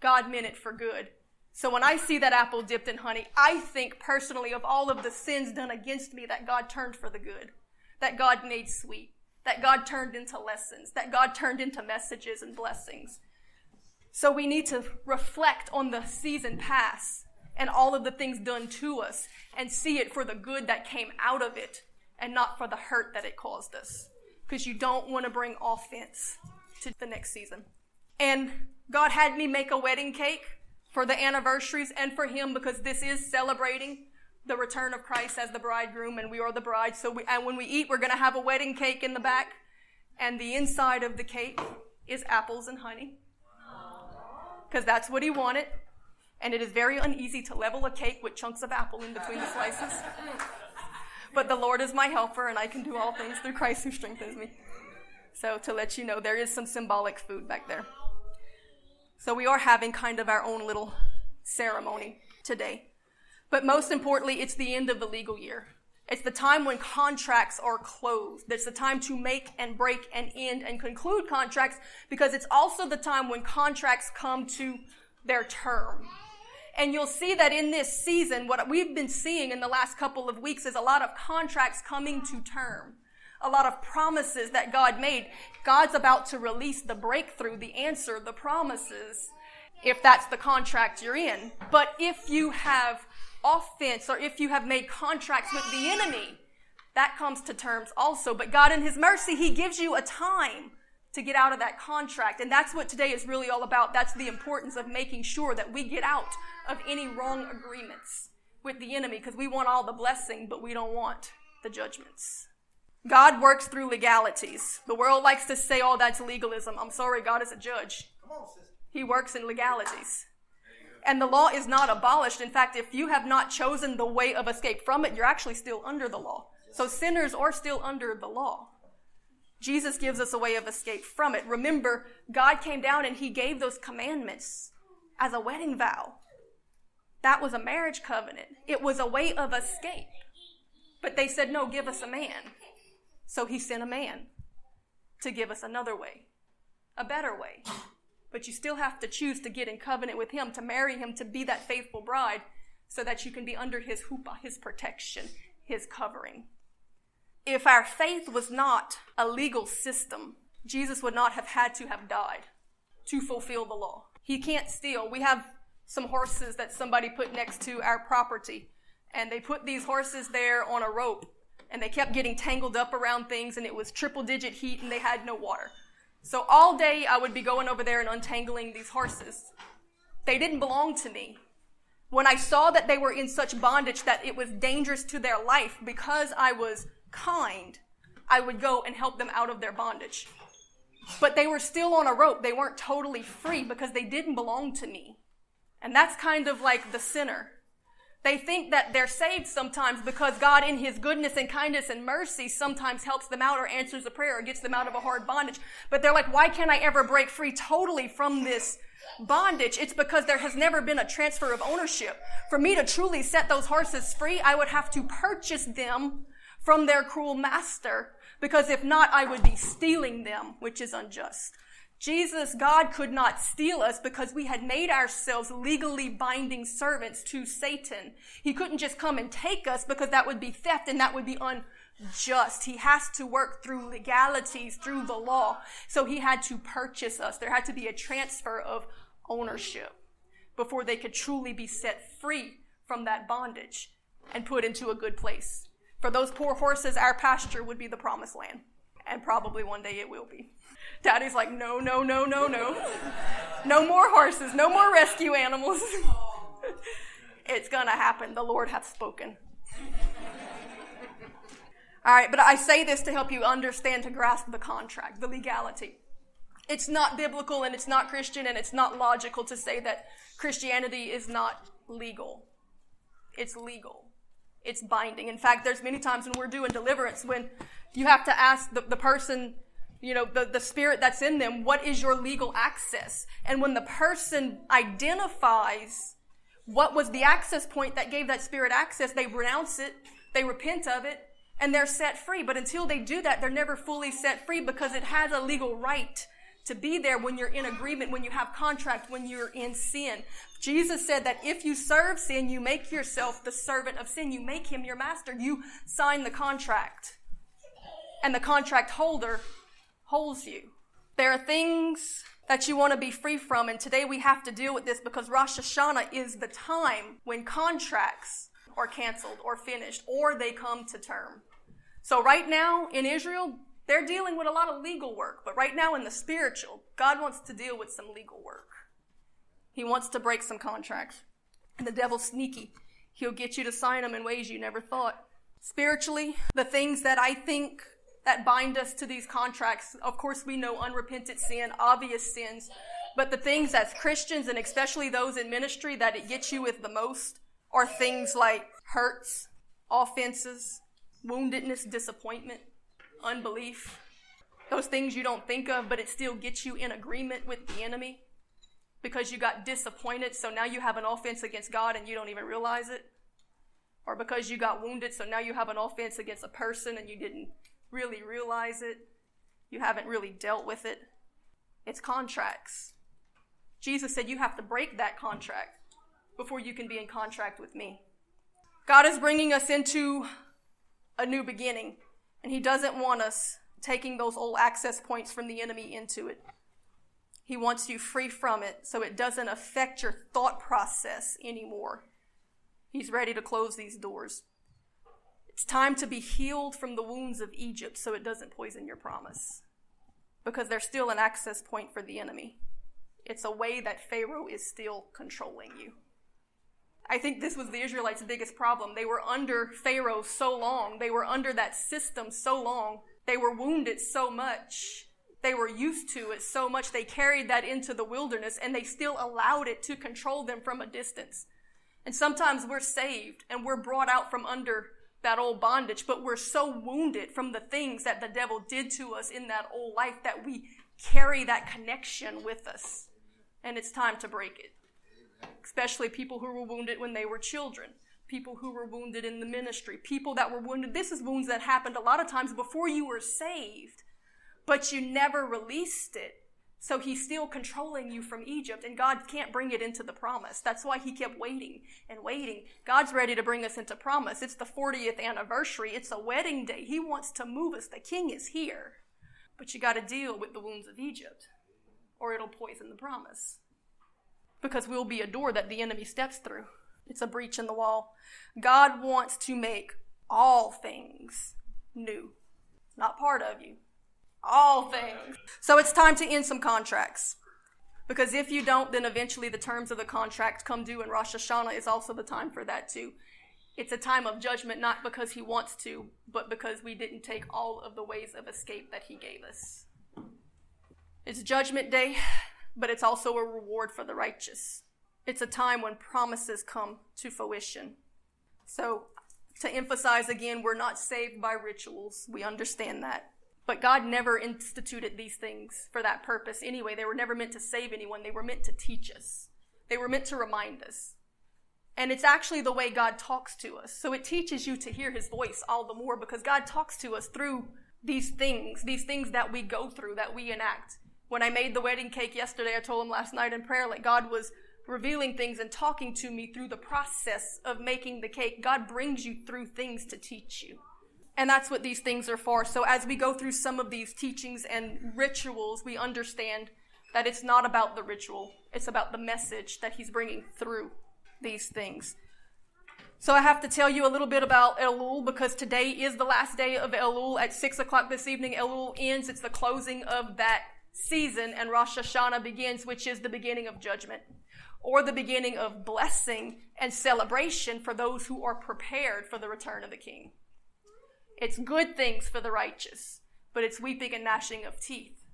God meant it for good. So when I see that apple dipped in honey, I think personally of all of the sins done against me that God turned for the good that God made sweet, that God turned into lessons, that God turned into messages and blessings. So we need to reflect on the season past and all of the things done to us and see it for the good that came out of it and not for the hurt that it caused us. Because you don't want to bring offense to the next season. And God had me make a wedding cake for the anniversaries and for him because this is celebrating the return of Christ as the bridegroom and we are the bride. So we, and when we eat, we're going to have a wedding cake in the back and the inside of the cake is apples and honey. Because that's what he wanted. And it is very uneasy to level a cake with chunks of apple in between the slices. But the Lord is my helper and I can do all things through Christ who strengthens me. So to let you know, there is some symbolic food back there. So we are having kind of our own little ceremony today. But most importantly, it's the end of the legal year. It's the time when contracts are closed. It's the time to make and break and end and conclude contracts because it's also the time when contracts come to their term. And you'll see that in this season, what we've been seeing in the last couple of weeks is a lot of contracts coming to term. A lot of promises that God made. God's about to release the breakthrough, the answer, the promises, if that's the contract you're in. But if you have offense or if you have made contracts with the enemy, that comes to terms also. But God, in His mercy, He gives you a time to get out of that contract. And that's what today is really all about. That's the importance of making sure that we get out of any wrong agreements with the enemy because we want all the blessing, but we don't want the judgments. God works through legalities. The world likes to say, oh, that's legalism. I'm sorry, God is a judge. He works in legalities. And the law is not abolished. In fact, if you have not chosen the way of escape from it, you're actually still under the law. So sinners are still under the law. Jesus gives us a way of escape from it. Remember, God came down and he gave those commandments as a wedding vow. That was a marriage covenant. It was a way of escape. But they said, no, give us a man. So he sent a man to give us another way, a better way. But you still have to choose to get in covenant with him, to marry him, to be that faithful bride, so that you can be under his huppah, his protection, his covering. If our faith was not a legal system, Jesus would not have had to have died to fulfill the law. He can't steal. We have some horses that somebody put next to our property, and they put these horses there on a rope, and they kept getting tangled up around things, and it was triple digit heat, and they had no water. So all day I would be going over there and untangling these horses. They didn't belong to me. When I saw that they were in such bondage that it was dangerous to their life, because I was kind, I would go and help them out of their bondage. But they were still on a rope. They weren't totally free because they didn't belong to me. And that's kind of like the sinner. They think that they're saved sometimes because God, in His goodness and kindness and mercy, sometimes helps them out or answers a prayer or gets them out of a hard bondage. But they're like, why can't I ever break free totally from this bondage? It's because there has never been a transfer of ownership. For me to truly set those horses free, I would have to purchase them from their cruel master because if not, I would be stealing them, which is unjust. Jesus, God could not steal us because we had made ourselves legally binding servants to Satan. He couldn't just come and take us because that would be theft and that would be unjust. He has to work through legalities, through the law. So he had to purchase us. There had to be a transfer of ownership before they could truly be set free from that bondage and put into a good place. For those poor horses, our pasture would be the promised land. And probably one day it will be. Daddy's like, no, no, no, no, no. No more horses, no more rescue animals. *laughs* it's going to happen. The Lord hath spoken. All right, but I say this to help you understand, to grasp the contract, the legality. It's not biblical and it's not Christian and it's not logical to say that Christianity is not legal. It's legal. It's binding. In fact, there's many times when we're doing deliverance when you have to ask the, the person you know, the, the spirit that's in them, what is your legal access? And when the person identifies what was the access point that gave that spirit access, they renounce it, they repent of it, and they're set free. But until they do that, they're never fully set free because it has a legal right to be there when you're in agreement, when you have contract, when you're in sin. Jesus said that if you serve sin, you make yourself the servant of sin. You make him your master. You sign the contract. And the contract holder holds you. There are things that you want to be free from, and today we have to deal with this because Rosh Hashanah is the time when contracts are canceled or finished or they come to term. So, right now in Israel, they're dealing with a lot of legal work, but right now in the spiritual, God wants to deal with some legal work. He wants to break some contracts. And the devil's sneaky. He'll get you to sign them in ways you never thought. Spiritually, the things that I think that bind us to these contracts. Of course, we know unrepentant sin, obvious sins, but the things as Christians and especially those in ministry that it gets you with the most are things like hurts, offenses, woundedness, disappointment, unbelief. Those things you don't think of, but it still gets you in agreement with the enemy because you got disappointed, so now you have an offense against God and you don't even realize it. Or because you got wounded, so now you have an offense against a person and you didn't really realize it. You haven't really dealt with it. It's contracts. Jesus said you have to break that contract before you can be in contract with me. God is bringing us into a new beginning, and He doesn't want us taking those old access points from the enemy into it. He wants you free from it so it doesn't affect your thought process anymore. He's ready to close these doors. It's time to be healed from the wounds of Egypt so it doesn't poison your promise. Because there's still an access point for the enemy. It's a way that Pharaoh is still controlling you. I think this was the Israelites' biggest problem. They were under Pharaoh so long, they were under that system so long, they were wounded so much, they were used to it so much, they carried that into the wilderness and they still allowed it to control them from a distance. And sometimes we're saved and we're brought out from under that old bondage, but we're so wounded from the things that the devil did to us in that old life that we carry that connection with us. And it's time to break it. Especially people who were wounded when they were children, people who were wounded in the ministry, people that were wounded. This is wounds that happened a lot of times before you were saved, but you never released it so he's still controlling you from Egypt, and God can't bring it into the promise. That's why he kept waiting and waiting. God's ready to bring us into promise. It's the 40th anniversary, it's a wedding day. He wants to move us. The king is here. But you got to deal with the wounds of Egypt, or it'll poison the promise. Because we'll be a door that the enemy steps through. It's a breach in the wall. God wants to make all things new, not part of you all things. So it's time to end some contracts Because if you don't, then eventually the terms of the contract come due, and Rosh Hashanah is also the time for that too. It's a time of judgment, not because He wants to, but because we didn't take all of the ways of escape that He gave us. It's Judgment Day, but it's also a reward for the righteous. It's a time when promises come to fruition. So, to emphasize again, we're not saved by rituals. We understand that. But God never instituted these things for that purpose anyway. They were never meant to save anyone, they were meant to teach us, they were meant to remind us. And it's actually the way God talks to us. So it teaches you to hear his voice all the more because God talks to us through these things, these things that we go through, that we enact. When I made the wedding cake yesterday, I told him last night in prayer, like God was revealing things and talking to me through the process of making the cake. God brings you through things to teach you. And that's what these things are for. So as we go through some of these teachings and rituals, we understand that it's not about the ritual. It's about the message that he's bringing through these things. So I have to tell you a little bit about Elul because today is the last day of Elul. At six o'clock this evening, Elul ends. It's the closing of that season and Rosh Hashanah begins, which is the beginning of judgment or the beginning of blessing and celebration for those who are prepared for the return of the King. It's good things for the righteous, but it's weeping and gnashing of teeth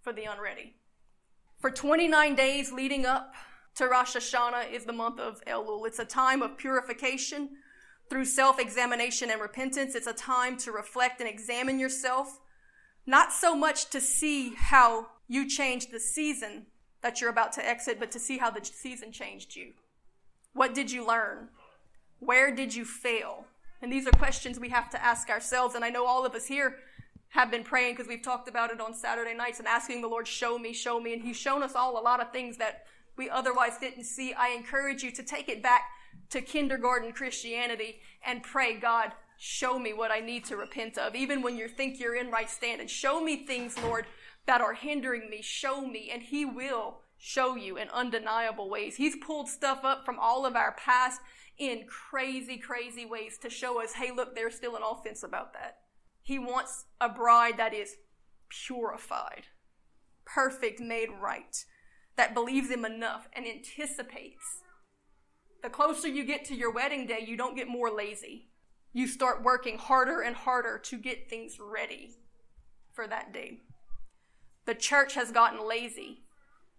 for the unready. For 29 days leading up to Rosh Hashanah is the month of Elul. It's a time of purification through self examination and repentance. It's a time to reflect and examine yourself, not so much to see how you changed the season that you're about to exit, but to see how the season changed you. What did you learn? Where did you fail? And these are questions we have to ask ourselves. And I know all of us here have been praying because we've talked about it on Saturday nights and asking the Lord, show me, show me. And He's shown us all a lot of things that we otherwise didn't see. I encourage you to take it back to kindergarten Christianity and pray, God, show me what I need to repent of. Even when you think you're in right standing, show me things, Lord, that are hindering me. Show me. And He will show you in undeniable ways. He's pulled stuff up from all of our past in crazy, crazy ways to show us, hey, look, there's still an offense about that. He wants a bride that is purified, perfect, made right, that believes him enough and anticipates. The closer you get to your wedding day, you don't get more lazy. You start working harder and harder to get things ready for that day. The church has gotten lazy.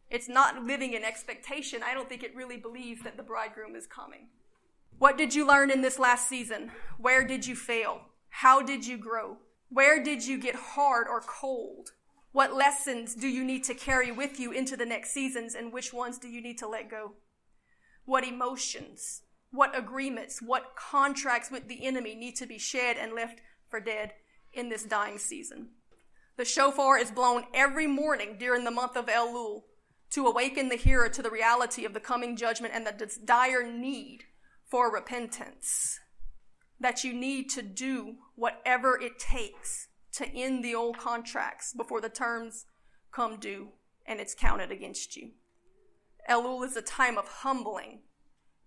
It's not living in expectation. I don't think it really believes that the bridegroom is coming. What did you learn in this last season? Where did you fail? How did you grow? Where did you get hard or cold? What lessons do you need to carry with you into the next seasons and which ones do you need to let go? What emotions, what agreements, what contracts with the enemy need to be shed and left for dead in this dying season? The shofar is blown every morning during the month of Elul to awaken the hearer to the reality of the coming judgment and the dire need for repentance. That you need to do whatever it takes to end the old contracts before the terms come due and it's counted against you. Elul is a time of humbling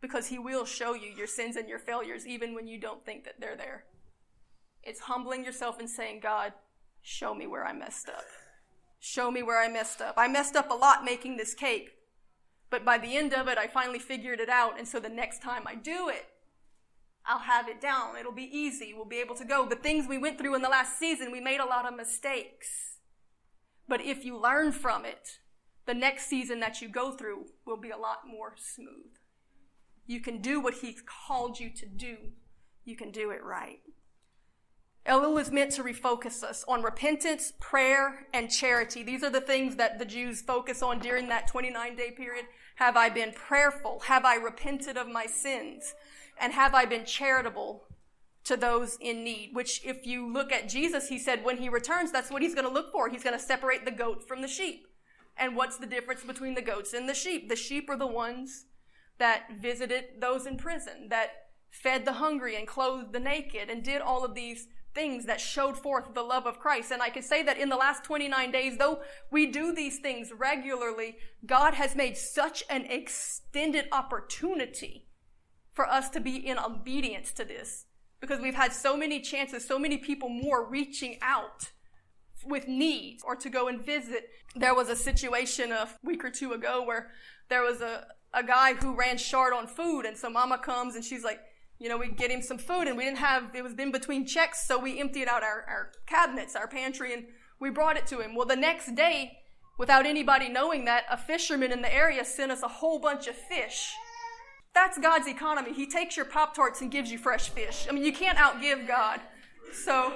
because he will show you your sins and your failures even when you don't think that they're there. It's humbling yourself and saying, God, show me where I messed up. Show me where I messed up. I messed up a lot making this cake. But by the end of it, I finally figured it out. And so the next time I do it, I'll have it down. It'll be easy. We'll be able to go. The things we went through in the last season, we made a lot of mistakes. But if you learn from it, the next season that you go through will be a lot more smooth. You can do what He's called you to do. You can do it right. Elul is meant to refocus us on repentance, prayer, and charity. These are the things that the Jews focus on during that 29 day period. Have I been prayerful? Have I repented of my sins? And have I been charitable to those in need? Which, if you look at Jesus, he said when he returns, that's what he's going to look for. He's going to separate the goat from the sheep. And what's the difference between the goats and the sheep? The sheep are the ones that visited those in prison, that fed the hungry and clothed the naked and did all of these things that showed forth the love of Christ. And I can say that in the last 29 days, though we do these things regularly, God has made such an extended opportunity for us to be in obedience to this because we've had so many chances, so many people more reaching out with needs or to go and visit. There was a situation a week or two ago where there was a, a guy who ran short on food and so mama comes and she's like, you know, we'd get him some food and we didn't have, it was in between checks, so we emptied out our, our cabinets, our pantry, and we brought it to him. Well, the next day, without anybody knowing that, a fisherman in the area sent us a whole bunch of fish. That's God's economy. He takes your Pop Tarts and gives you fresh fish. I mean, you can't outgive God. So,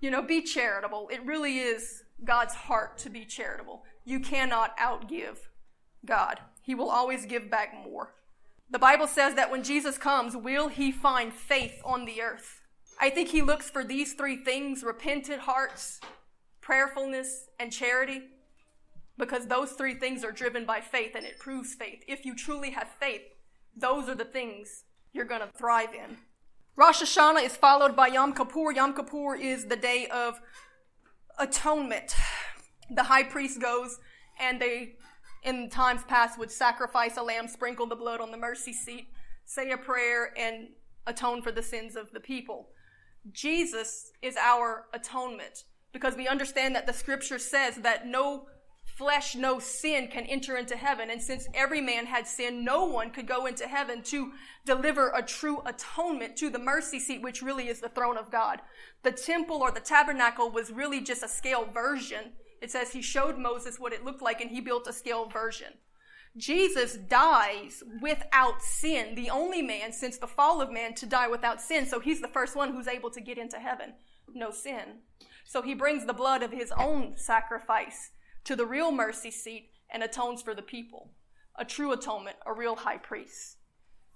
you know, be charitable. It really is God's heart to be charitable. You cannot outgive God, He will always give back more. The Bible says that when Jesus comes, will he find faith on the earth? I think he looks for these three things repentant hearts, prayerfulness, and charity, because those three things are driven by faith and it proves faith. If you truly have faith, those are the things you're going to thrive in. Rosh Hashanah is followed by Yom Kippur. Yom Kippur is the day of atonement. The high priest goes and they in times past would sacrifice a lamb, sprinkle the blood on the mercy seat, say a prayer, and atone for the sins of the people. Jesus is our atonement because we understand that the scripture says that no flesh, no sin can enter into heaven. And since every man had sinned, no one could go into heaven to deliver a true atonement to the mercy seat, which really is the throne of God. The temple or the tabernacle was really just a scale version it says he showed Moses what it looked like and he built a scale version. Jesus dies without sin, the only man since the fall of man to die without sin. So he's the first one who's able to get into heaven. No sin. So he brings the blood of his own sacrifice to the real mercy seat and atones for the people. A true atonement, a real high priest.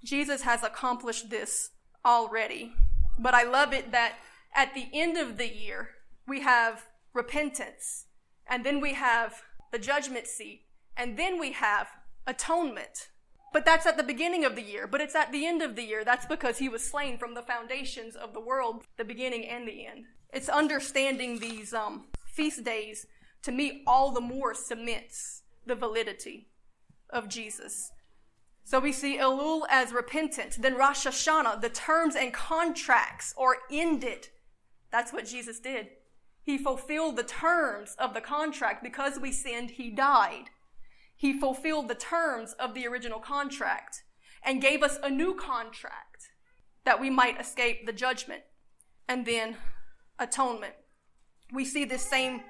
Jesus has accomplished this already. But I love it that at the end of the year, we have repentance and then we have the judgment seat, and then we have atonement. But that's at the beginning of the year, but it's at the end of the year. That's because he was slain from the foundations of the world, the beginning and the end. It's understanding these um, feast days to me all the more cements the validity of Jesus. So we see Elul as repentant, then Rosh Hashanah, the terms and contracts are ended. That's what Jesus did. He fulfilled the terms of the contract. Because we sinned, he died. He fulfilled the terms of the original contract and gave us a new contract that we might escape the judgment. And then atonement. We see this same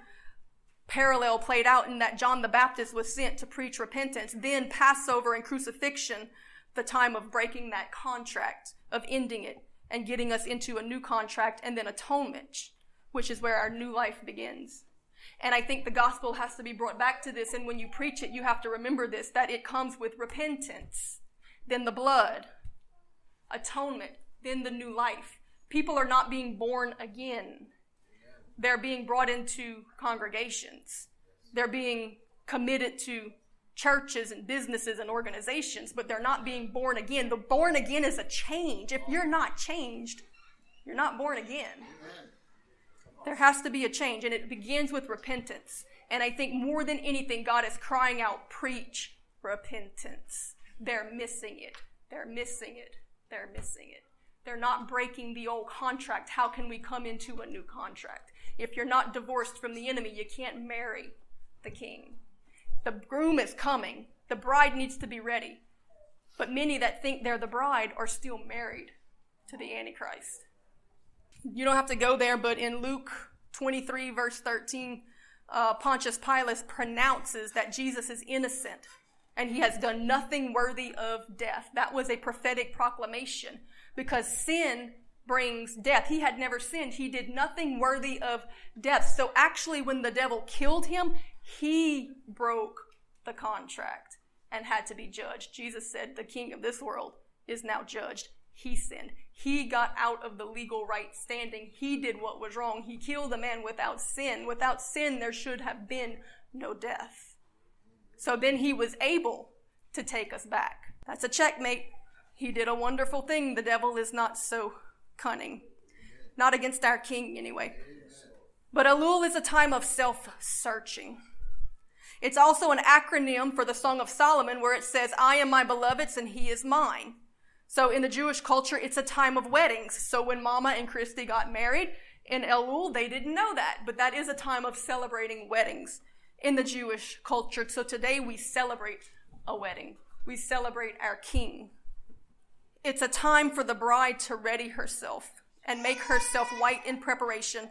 parallel played out in that John the Baptist was sent to preach repentance, then Passover and crucifixion, the time of breaking that contract, of ending it and getting us into a new contract, and then atonement which is where our new life begins. And I think the gospel has to be brought back to this. And when you preach it, you have to remember this that it comes with repentance, then the blood, atonement, then the new life. People are not being born again, they're being brought into congregations, they're being committed to churches and businesses and organizations, but they're not being born again. The born again is a change. If you're not changed, you're not born again. Amen. There has to be a change, and it begins with repentance. And I think more than anything, God is crying out, preach repentance. They're missing it. They're missing it. They're missing it. They're not breaking the old contract. How can we come into a new contract? If you're not divorced from the enemy, you can't marry the king. The groom is coming. The bride needs to be ready. But many that think they're the bride are still married to the Antichrist. You don't have to go there, but in Luke 23, verse 13, uh, Pontius Pilate pronounces that Jesus is innocent and he has done nothing worthy of death. That was a prophetic proclamation because sin brings death. He had never sinned. He did nothing worthy of death. So actually, when the devil killed him, he broke the contract and had to be judged. Jesus said, The king of this world is now judged. He sinned. He got out of the legal right standing. He did what was wrong. He killed a man without sin. Without sin, there should have been no death. So then he was able to take us back. That's a checkmate. He did a wonderful thing. The devil is not so cunning. Not against our king, anyway. But Elul is a time of self searching. It's also an acronym for the Song of Solomon where it says, I am my beloved's and he is mine. So in the Jewish culture, it's a time of weddings. So when Mama and Christy got married, In Elul, they didn't know that, but that is a time of celebrating weddings in the Jewish culture. So today we celebrate a wedding. We celebrate our king. It's a time for the bride to ready herself and make herself white in preparation.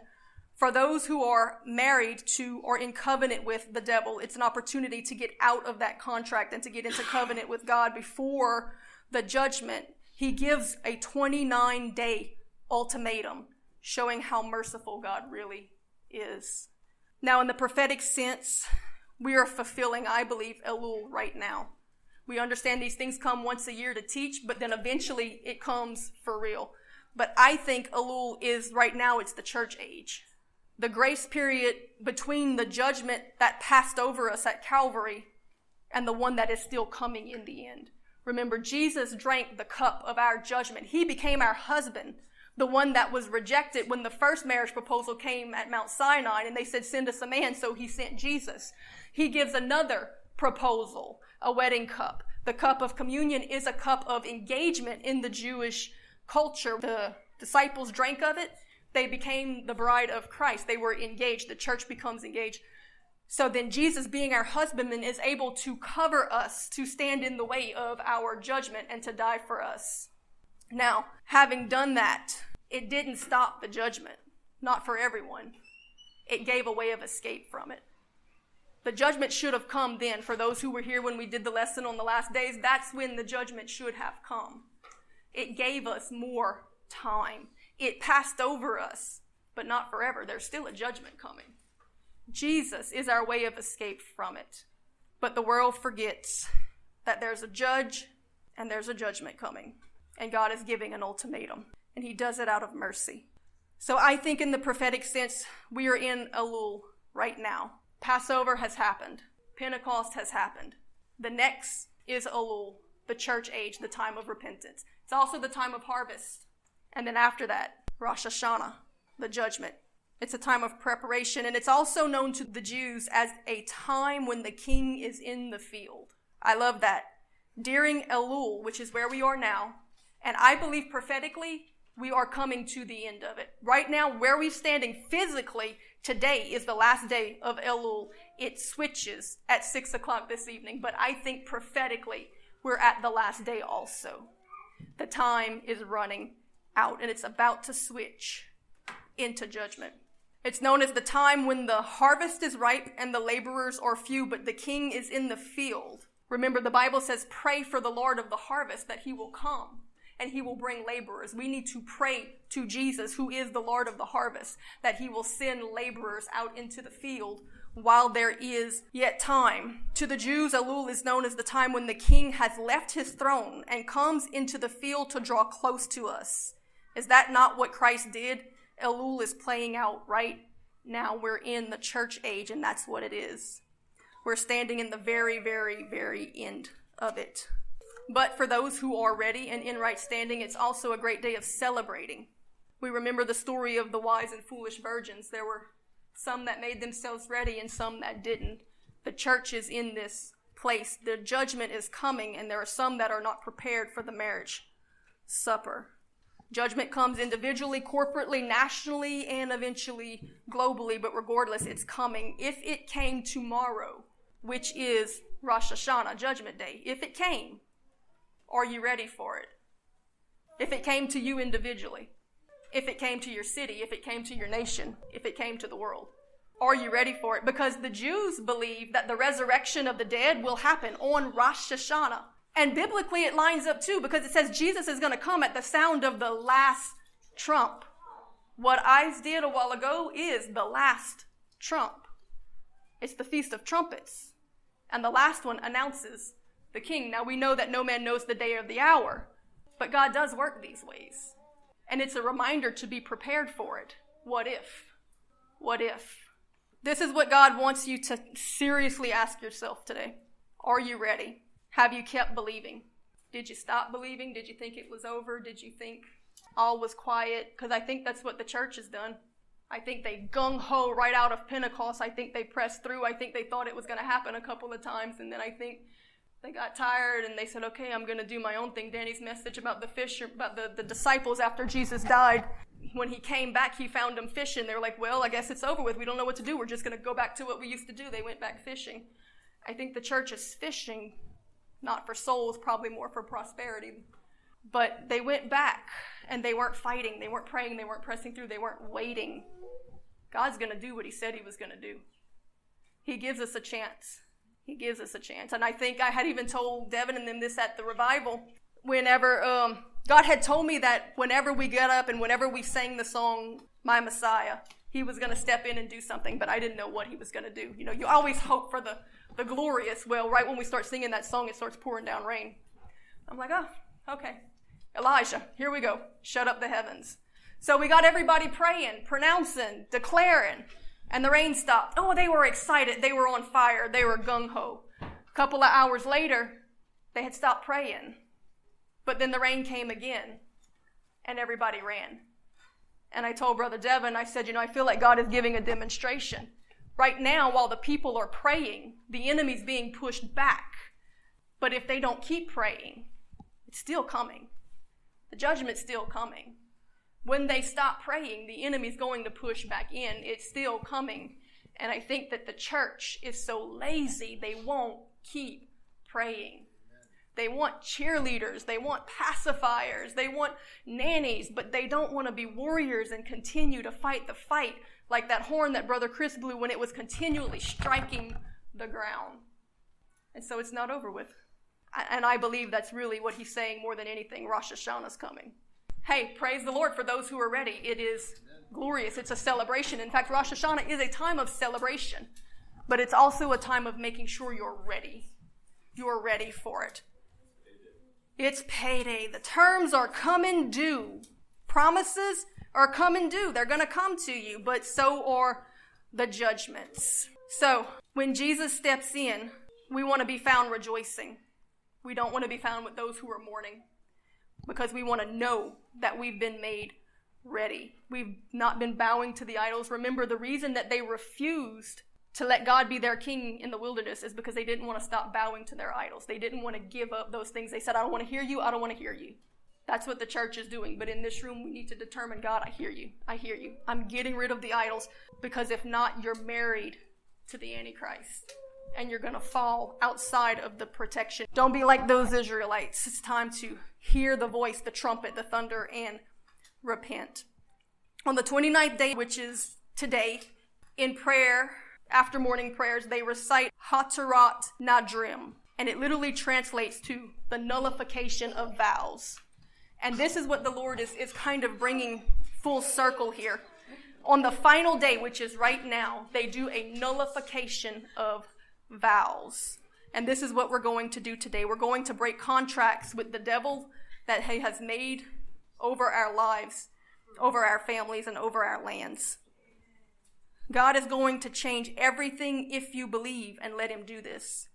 For those who are married to or in covenant with the devil, it's an opportunity to get out of that contract and to get into covenant with God before the judgment. He gives a 29 day ultimatum showing how merciful God really is. Now, in the prophetic sense, we are fulfilling, I believe, Elul right now. We understand these things come once a year to teach, but then eventually it comes for real. But I think Elul is right now, it's the church age. The grace period between the judgment that passed over us at Calvary and the one that is still coming in the end. Remember, Jesus drank the cup of our judgment. He became our husband the one that was rejected when the first marriage proposal came at Mount Sinai and they said, send us a man. So he sent Jesus. He gives another proposal, a wedding cup. The cup of communion is a cup of engagement in the Jewish culture. The disciples drank of it. They became the bride of Christ. They were engaged. The church becomes engaged. So then Jesus being our husbandman is able to cover us, to stand in the way of our judgment and to die for us. Now, having done that, it didn't stop the judgment, not for everyone. It gave a way of escape from it. The judgment should have come then. For those who were here when we did the lesson on the last days, that's when the judgment should have come. It gave us more time. It passed over us, but not forever. There's still a judgment coming. Jesus is our way of escape from it. But the world forgets that there's a judge and there's a judgment coming. And God is giving an ultimatum and he does it out of mercy. So I think in the prophetic sense, we are in Elul right now. Passover has happened. Pentecost has happened. The next is Elul, the church age, the time of repentance. It's also the time of harvest. And then after that, Rosh Hashanah, the judgment. It's a time of preparation, and it's also known to the Jews as a time when the king is in the field. I love that. During Elul, which is where we are now, and I believe prophetically, we are coming to the end of it. Right now, where we're standing physically, today is the last day of Elul. It switches at six o'clock this evening, but I think prophetically, we're at the last day also. The time is running out and it's about to switch into judgment. It's known as the time when the harvest is ripe and the laborers are few, but the king is in the field. Remember, the Bible says, pray for the Lord of the harvest that he will come and he will bring laborers. We need to pray to Jesus, who is the Lord of the harvest, that he will send laborers out into the field while there is yet time. To the Jews, Elul is known as the time when the king has left his throne and comes into the field to draw close to us. Is that not what Christ did? Elul is playing out right now. We're in the church age, and that's what it is. We're standing in the very, very, very end of it. But for those who are ready and in right standing, it's also a great day of celebrating. We remember the story of the wise and foolish virgins. There were some that made themselves ready and some that didn't. The church is in this place. The judgment is coming, and there are some that are not prepared for the marriage supper. Judgment comes individually, corporately, nationally, and eventually globally, but regardless, it's coming. If it came tomorrow, which is Rosh Hashanah, Judgment Day, if it came, are you ready for it? If it came to you individually, if it came to your city, if it came to your nation, if it came to the world, are you ready for it? Because the Jews believe that the resurrection of the dead will happen on Rosh Hashanah. And biblically, it lines up too because it says Jesus is going to come at the sound of the last trump. What I did a while ago is the last trump. It's the Feast of Trumpets. And the last one announces the king. Now we know that no man knows the day or the hour, but God does work these ways. And it's a reminder to be prepared for it. What if? What if? This is what God wants you to seriously ask yourself today. Are you ready? Have you kept believing? Did you stop believing? Did you think it was over? Did you think all was quiet? Because I think that's what the church has done. I think they gung ho right out of Pentecost. I think they pressed through. I think they thought it was going to happen a couple of times. And then I think they got tired and they said, okay, I'm going to do my own thing. Danny's message about the fish, about the, the disciples after Jesus died. when he came back, he found them fishing. They were like, well, I guess it's over with. We don't know what to do. We're just going to go back to what we used to do. They went back fishing. I think the church is fishing, not for souls, probably more for prosperity. But they went back and they weren't fighting. They weren't praying. They weren't pressing through. They weren't waiting. God's going to do what he said he was going to do. He gives us a chance. He gives us a chance. And I think I had even told Devin and them this at the revival. Whenever um, God had told me that whenever we get up and whenever we sang the song, My Messiah, he was going to step in and do something, but I didn't know what he was going to do. You know, you always hope for the, the glorious. Well, right when we start singing that song, it starts pouring down rain. I'm like, oh, okay. Elijah, here we go. Shut up the heavens. So we got everybody praying, pronouncing, declaring, and the rain stopped. Oh, they were excited. They were on fire. They were gung ho. A couple of hours later, they had stopped praying. But then the rain came again, and everybody ran. And I told Brother Devin, I said, you know, I feel like God is giving a demonstration. Right now, while the people are praying, the enemy's being pushed back. But if they don't keep praying, it's still coming. The judgment's still coming. When they stop praying, the enemy's going to push back in. It's still coming. And I think that the church is so lazy, they won't keep praying. They want cheerleaders, they want pacifiers, they want nannies, but they don't want to be warriors and continue to fight the fight like that horn that Brother Chris blew when it was continually striking the ground. And so it's not over with. And I believe that's really what he's saying more than anything. Rosh Hashanah's coming. Hey, praise the Lord for those who are ready. It is glorious. It's a celebration. In fact, Rosh Hashanah is a time of celebration, but it's also a time of making sure you're ready. You're ready for it. It's payday. The terms are coming due. Promises are and do. They're going to come to you, but so are the judgments. So, when Jesus steps in, we want to be found rejoicing. We don't want to be found with those who are mourning because we want to know that we've been made ready. We've not been bowing to the idols. Remember, the reason that they refused to let God be their king in the wilderness is because they didn't want to stop bowing to their idols. They didn't want to give up those things. They said, I don't want to hear you. I don't want to hear you. That's what the church is doing. But in this room, we need to determine God, I hear you. I hear you. I'm getting rid of the idols because if not, you're married to the Antichrist and you're going to fall outside of the protection. Don't be like those Israelites. It's time to hear the voice, the trumpet, the thunder, and repent. On the 29th day, which is today, in prayer, after morning prayers, they recite Hatarat Nedarim, and it literally translates to the nullification of vows. And this is what the Lord is, is kind of bringing full circle here. On the final day, which is right now, they do a nullification of vows. And this is what we're going to do today. We're going to break contracts with the devil that he has made over our lives, over our families, and over our lands. God is going to change everything if you believe and let him do this.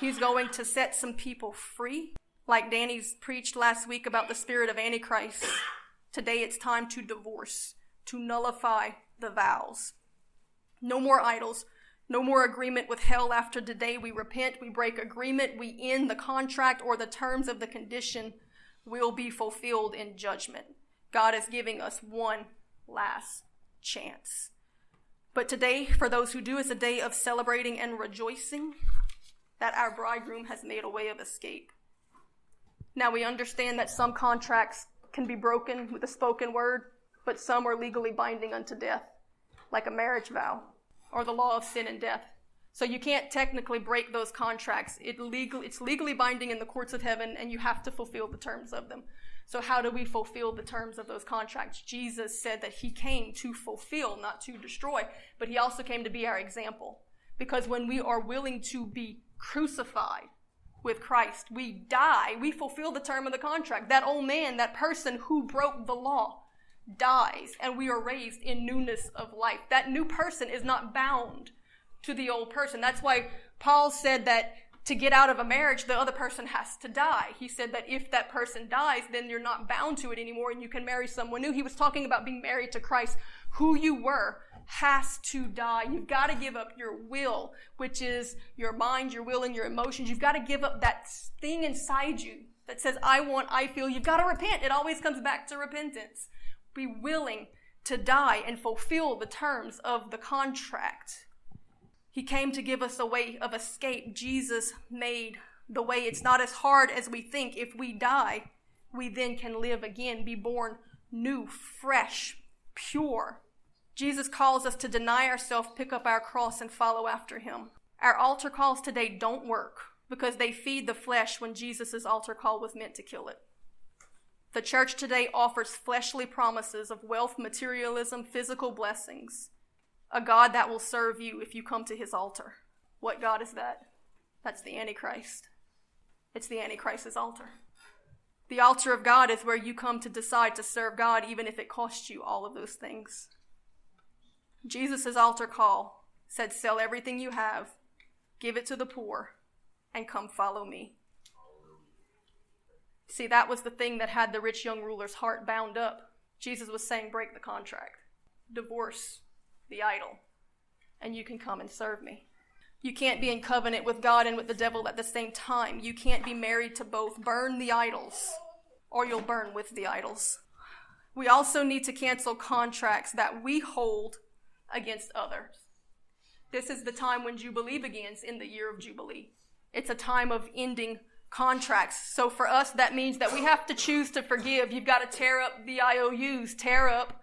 He's going to set some people free. Like Danny's preached last week about the spirit of Antichrist. Today it's time to divorce, to nullify the vows. No more idols, no more agreement with hell after today. We repent, we break agreement, we end the contract or the terms of the condition will be fulfilled in judgment. God is giving us one last chance. But today, for those who do, is a day of celebrating and rejoicing that our bridegroom has made a way of escape. Now, we understand that some contracts can be broken with a spoken word, but some are legally binding unto death, like a marriage vow or the law of sin and death. So you can't technically break those contracts. It legal, it's legally binding in the courts of heaven, and you have to fulfill the terms of them. So, how do we fulfill the terms of those contracts? Jesus said that he came to fulfill, not to destroy, but he also came to be our example. Because when we are willing to be crucified with Christ, we die, we fulfill the term of the contract. That old man, that person who broke the law, dies, and we are raised in newness of life. That new person is not bound to the old person. That's why Paul said that to get out of a marriage, the other person has to die. He said that if that person dies, then you're not bound to it anymore and you can marry someone new. He was talking about being married to Christ. Who you were has to die. You've got to give up your will, which is your mind, your will, and your emotions. You've got to give up that thing inside you that says, I want, I feel. You've got to repent. It always comes back to repentance. be willing to die and fulfill the terms of the contract. He came to give us a way of escape. Jesus made the way. It's not as hard as we think. If we die, we then can live again, be born new, fresh, pure. Jesus calls us to deny ourselves, pick up our cross, and follow after him. Our altar calls today don't work because they feed the flesh when Jesus' altar call was meant to kill it. The church today offers fleshly promises of wealth, materialism, physical blessings, a God that will serve you if you come to his altar. What God is that? That's the Antichrist. It's the Antichrist's altar. The altar of God is where you come to decide to serve God, even if it costs you all of those things. Jesus' altar call said, Sell everything you have, give it to the poor, and come follow me. See, that was the thing that had the rich young ruler's heart bound up. Jesus was saying, Break the contract, divorce the idol, and you can come and serve me. You can't be in covenant with God and with the devil at the same time. You can't be married to both. Burn the idols, or you'll burn with the idols. We also need to cancel contracts that we hold against others. This is the time when Jubilee begins in the year of Jubilee. It's a time of ending contracts. So for us, that means that we have to choose to forgive. You've got to tear up the IOUs, tear up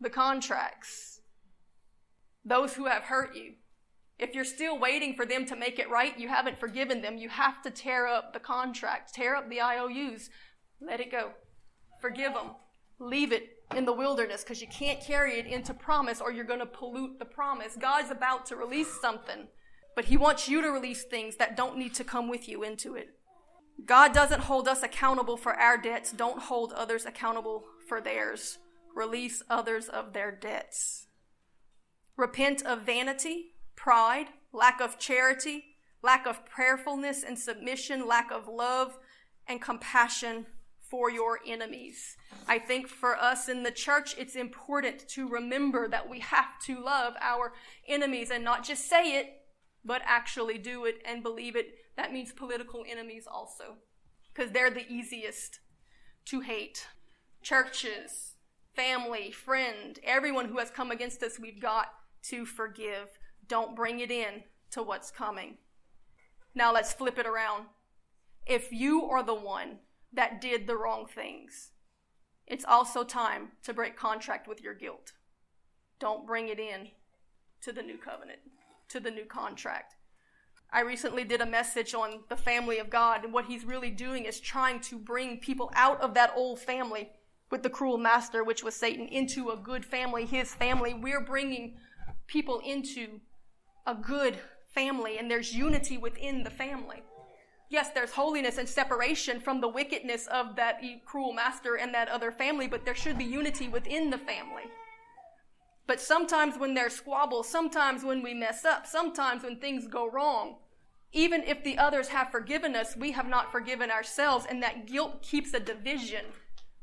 the contracts. Those who have hurt you. If you're still waiting for them to make it right, you haven't forgiven them. You have to tear up the contract, tear up the IOUs, let it go. Forgive them. Leave it in the wilderness because you can't carry it into promise or you're going to pollute the promise. God's about to release something, but He wants you to release things that don't need to come with you into it. God doesn't hold us accountable for our debts. Don't hold others accountable for theirs. Release others of their debts. Repent of vanity, pride, lack of charity, lack of prayerfulness and submission, lack of love and compassion for your enemies. I think for us in the church, it's important to remember that we have to love our enemies and not just say it, but actually do it and believe it. That means political enemies also, because they're the easiest to hate. Churches, family, friend, everyone who has come against us, we've got to forgive. Don't bring it in to what's coming. Now let's flip it around. If you are the one that did the wrong things, it's also time to break contract with your guilt. Don't bring it in to the new covenant, to the new contract. I recently did a message on the family of God, and what he's really doing is trying to bring people out of that old family with the cruel master, which was Satan, into a good family, his family. We're bringing people into a good family and there's unity within the family. Yes, there's holiness and separation from the wickedness of that cruel master and that other family, but there should be unity within the family. But sometimes when there's squabbles, sometimes when we mess up, sometimes when things go wrong, even if the others have forgiven us, we have not forgiven ourselves, and that guilt keeps a division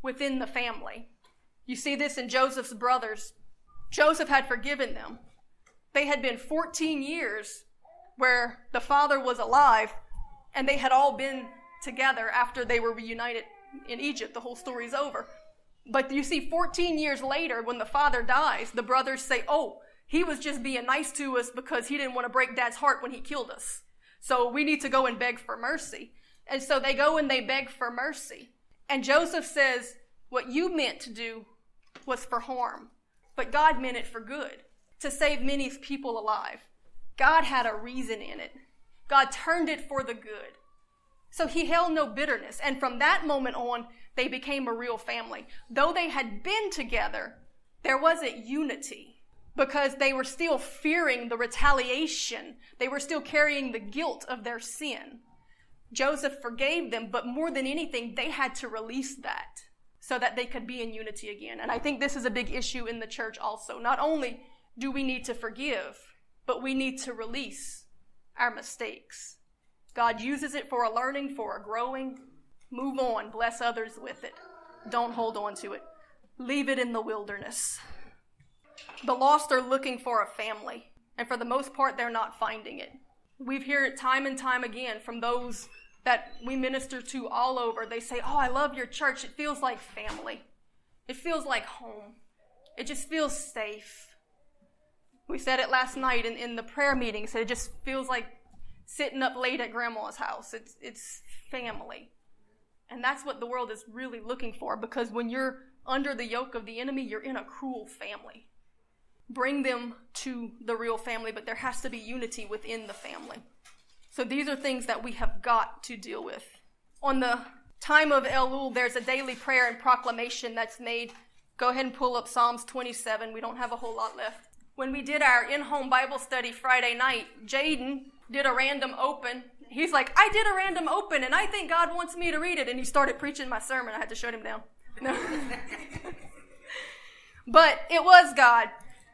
within the family. You see this in Joseph's brothers. Joseph had forgiven them, they had been 14 years where the father was alive and they had all been together after they were reunited in Egypt. The whole story's over. But you see, 14 years later, when the father dies, the brothers say, Oh, he was just being nice to us because he didn't want to break dad's heart when he killed us. So we need to go and beg for mercy. And so they go and they beg for mercy. And Joseph says, What you meant to do was for harm, but God meant it for good to save many people alive. God had a reason in it. God turned it for the good. So he held no bitterness. And from that moment on, they became a real family. Though they had been together, there wasn't unity because they were still fearing the retaliation. They were still carrying the guilt of their sin. Joseph forgave them, but more than anything, they had to release that so that they could be in unity again. And I think this is a big issue in the church also. Not only do we need to forgive, but we need to release our mistakes. God uses it for a learning, for a growing. Move on, bless others with it. Don't hold on to it. Leave it in the wilderness. The lost are looking for a family, and for the most part, they're not finding it. We've heard it time and time again from those that we minister to all over. They say, Oh, I love your church. It feels like family. It feels like home. It just feels safe. We said it last night in, in the prayer meeting, so it just feels like sitting up late at grandma's house. It's, it's family. And that's what the world is really looking for because when you're under the yoke of the enemy, you're in a cruel family. Bring them to the real family, but there has to be unity within the family. So these are things that we have got to deal with. On the time of Elul, there's a daily prayer and proclamation that's made. Go ahead and pull up Psalms 27. We don't have a whole lot left. When we did our in home Bible study Friday night, Jaden did a random open. He's like, I did a random open and I think God wants me to read it. And he started preaching my sermon. I had to shut him down. No. *laughs* but it was God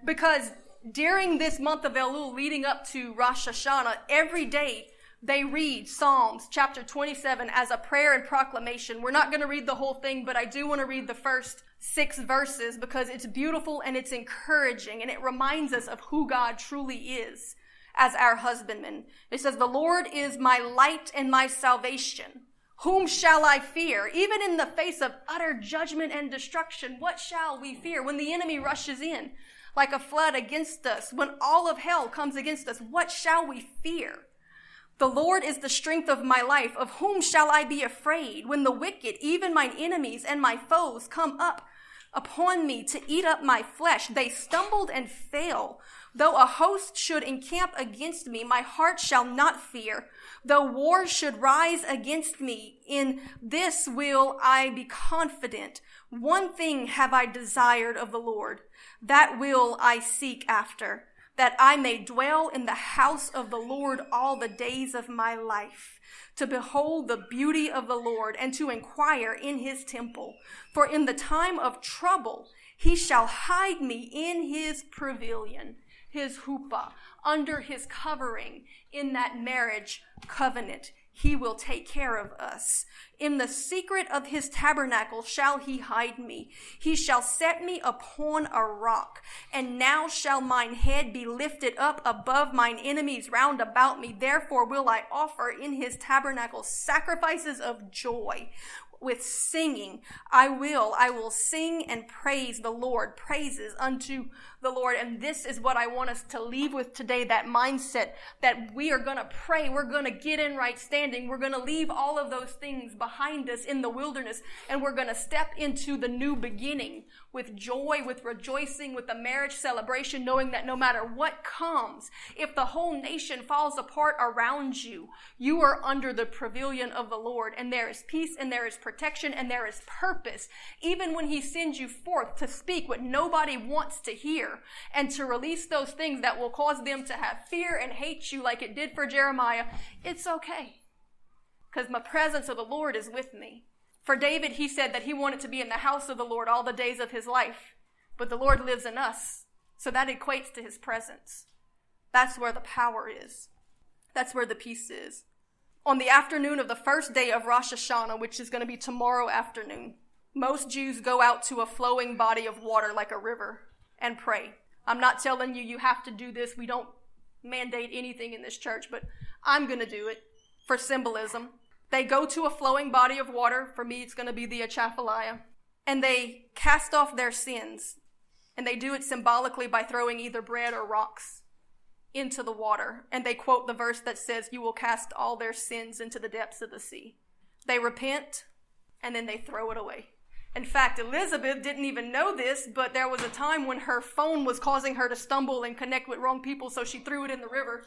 because during this month of Elul leading up to Rosh Hashanah, every day they read Psalms chapter 27 as a prayer and proclamation. We're not going to read the whole thing, but I do want to read the first six verses because it's beautiful and it's encouraging and it reminds us of who God truly is as our husbandman. It says, The Lord is my light and my salvation. Whom shall I fear? Even in the face of utter judgment and destruction, what shall we fear? When the enemy rushes in like a flood against us, when all of hell comes against us, what shall we fear? The Lord is the strength of my life. Of whom shall I be afraid? When the wicked, even mine enemies and my foes, come up upon me to eat up my flesh, they stumbled and fell. Though a host should encamp against me, my heart shall not fear. Though war should rise against me, in this will I be confident. One thing have I desired of the Lord, that will I seek after that I may dwell in the house of the Lord all the days of my life, to behold the beauty of the Lord and to inquire in his temple. For in the time of trouble, he shall hide me in his pavilion, his huppah, under his covering in that marriage covenant he will take care of us. In the secret of his tabernacle shall he hide me. He shall set me upon a rock. And now shall mine head be lifted up above mine enemies round about me. Therefore will I offer in his tabernacle sacrifices of joy with singing. I will, I will sing and praise the Lord, praises unto the Lord. And this is what I want us to leave with today that mindset that we are going to pray. We're going to get in right standing. We're going to leave all of those things behind us in the wilderness and we're going to step into the new beginning with joy, with rejoicing, with the marriage celebration, knowing that no matter what comes, if the whole nation falls apart around you, you are under the pavilion of the Lord and there is peace and there is protection and there is purpose. Even when he sends you forth to speak what nobody wants to hear, and to release those things that will cause them to have fear and hate you like it did for Jeremiah, it's okay. Because my presence of the Lord is with me. For David, he said that he wanted to be in the house of the Lord all the days of his life, but the Lord lives in us. So that equates to his presence. That's where the power is. That's where the peace is. On the afternoon of the first day of Rosh Hashanah, which is going to be tomorrow afternoon, most Jews go out to a flowing body of water like a river and pray. I'm not telling you you have to do this. We don't mandate anything in this church, but I'm going to do it for symbolism. They go to a flowing body of water. For me, it's going to be the Atchafalaya. And they cast off their sins. And they do it symbolically by throwing either bread or rocks into the water. And they quote the verse that says, You will cast all their sins into the depths of the sea. They repent and then they throw it away. In fact, Elizabeth didn't even know this, but there was a time when her phone was causing her to stumble and connect with wrong people, so she threw it in the river.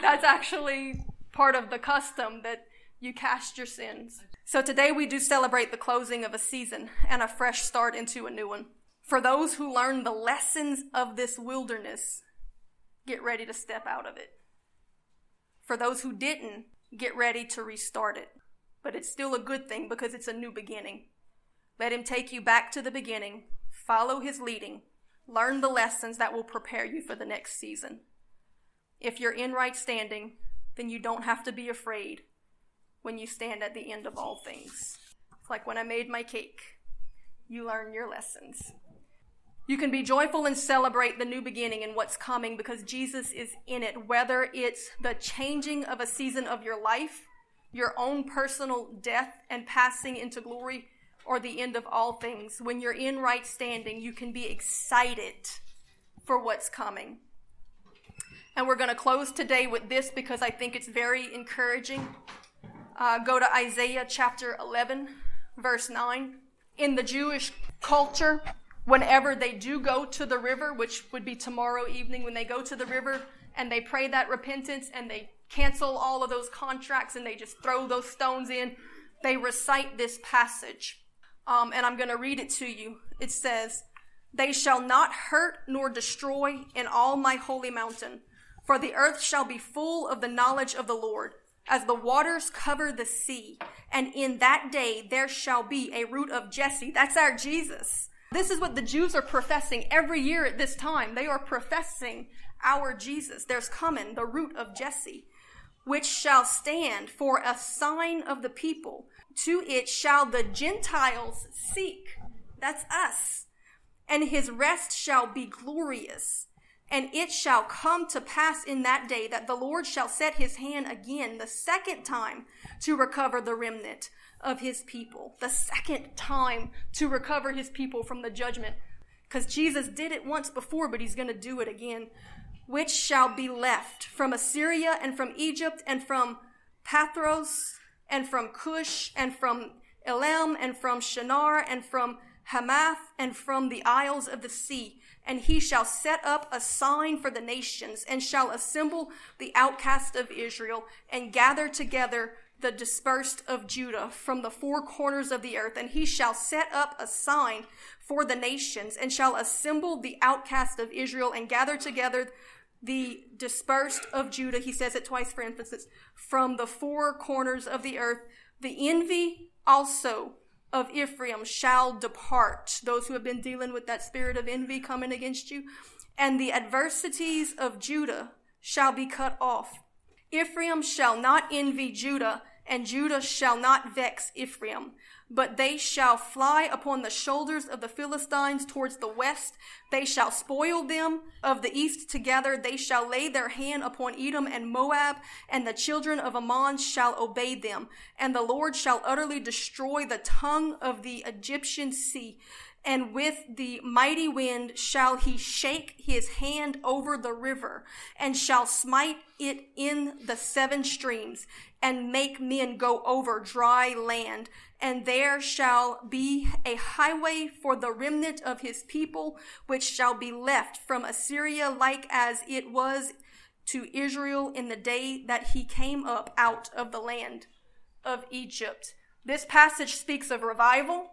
That's actually part of the custom that you cast your sins. So today we do celebrate the closing of a season and a fresh start into a new one. For those who learn the lessons of this wilderness, get ready to step out of it. For those who didn't, get ready to restart it. But it's still a good thing because it's a new beginning. Let him take you back to the beginning, follow his leading, learn the lessons that will prepare you for the next season. If you're in right standing, then you don't have to be afraid when you stand at the end of all things. It's like when I made my cake, you learn your lessons. You can be joyful and celebrate the new beginning and what's coming because Jesus is in it, whether it's the changing of a season of your life, your own personal death and passing into glory or the end of all things. When you're in right standing, you can be excited for what's coming. And we're going to close today with this because I think it's very encouraging. Uh, go to Isaiah chapter 11, verse 9. In the Jewish culture, whenever they do go to the river, which would be tomorrow evening, when they go to the river and they pray that repentance and they cancel all of those contracts and they just throw those stones in, they recite this passage. Um, and I'm going to read it to you. It says, They shall not hurt nor destroy in all my holy mountain for the earth shall be full of the knowledge of the Lord, as the waters cover the sea. And in that day there shall be a root of Jesse. That's our Jesus. This is what the Jews are professing every year at this time. They are professing our Jesus. There's coming the root of Jesse, which shall stand for a sign of the people. To it shall the Gentiles seek. That's us. And his rest shall be glorious. And it shall come to pass in that day that the Lord shall set his hand again the second time to recover the remnant of his people. The second time to recover his people from the judgment. Because Jesus did it once before, but he's going to do it again. Which shall be left from Assyria and from Egypt and from Pathros and from Cush and from Elam and from Shinar and from Hamath and from the isles of the sea and he shall set up a sign for the nations, and shall assemble the outcast of Israel, and gather together the dispersed of Judah from the four corners of the earth. And he shall set up a sign for the nations, and shall assemble the outcast of Israel, and gather together the dispersed of Judah. He says it twice for emphasis from the four corners of the earth. The envy also of Ephraim shall depart. Those who have been dealing with that spirit of envy coming against you. And the adversities of Judah shall be cut off. Ephraim shall not envy Judah, and Judah shall not vex Ephraim but they shall fly upon the shoulders of the Philistines towards the west. They shall spoil them of the east together. They shall lay their hand upon Edom and Moab, and the children of Ammon shall obey them. And the Lord shall utterly destroy the tongue of the Egyptian sea and with the mighty wind shall he shake his hand over the river, and shall smite it in the seven streams, and make men go over dry land. And there shall be a highway for the remnant of his people, which shall be left from Assyria, like as it was to Israel in the day that he came up out of the land of Egypt. This passage speaks of revival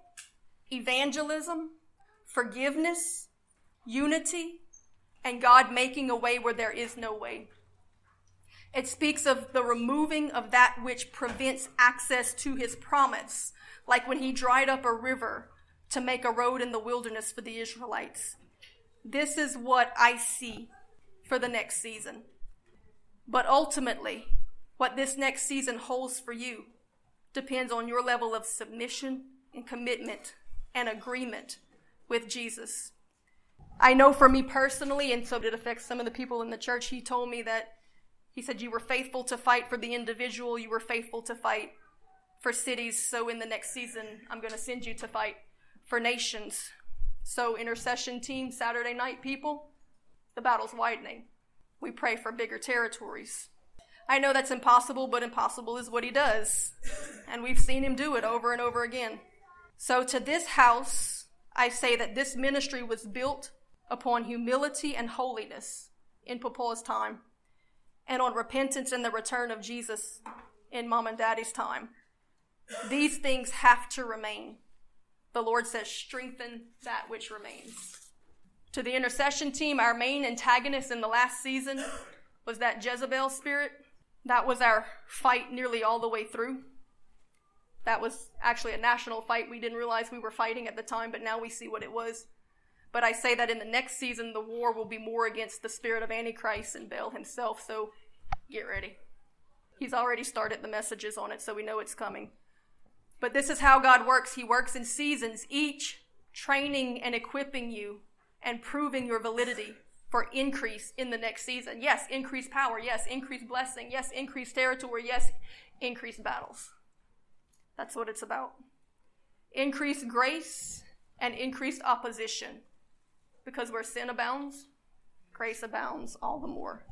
evangelism, forgiveness, unity, and God making a way where there is no way. It speaks of the removing of that which prevents access to his promise, like when he dried up a river to make a road in the wilderness for the Israelites. This is what I see for the next season. But ultimately, what this next season holds for you depends on your level of submission and commitment and agreement with Jesus. I know for me personally, and so it affects some of the people in the church, he told me that he said, You were faithful to fight for the individual, you were faithful to fight for cities. So in the next season, I'm going to send you to fight for nations. So, intercession team, Saturday night people, the battle's widening. We pray for bigger territories. I know that's impossible, but impossible is what he does. And we've seen him do it over and over again. So, to this house, I say that this ministry was built upon humility and holiness in Papa's time, and on repentance and the return of Jesus in mom and daddy's time. These things have to remain. The Lord says, strengthen that which remains. To the intercession team, our main antagonist in the last season was that Jezebel spirit. That was our fight nearly all the way through. That was actually a national fight. We didn't realize we were fighting at the time, but now we see what it was. But I say that in the next season, the war will be more against the spirit of Antichrist and Baal himself, so get ready. He's already started the messages on it, so we know it's coming. But this is how God works. He works in seasons, each training and equipping you and proving your validity for increase in the next season. Yes, increased power. Yes, increased blessing. Yes, increased territory. Yes, increased battles. That's what it's about. increased grace and increased opposition. Because where sin abounds, grace abounds all the more.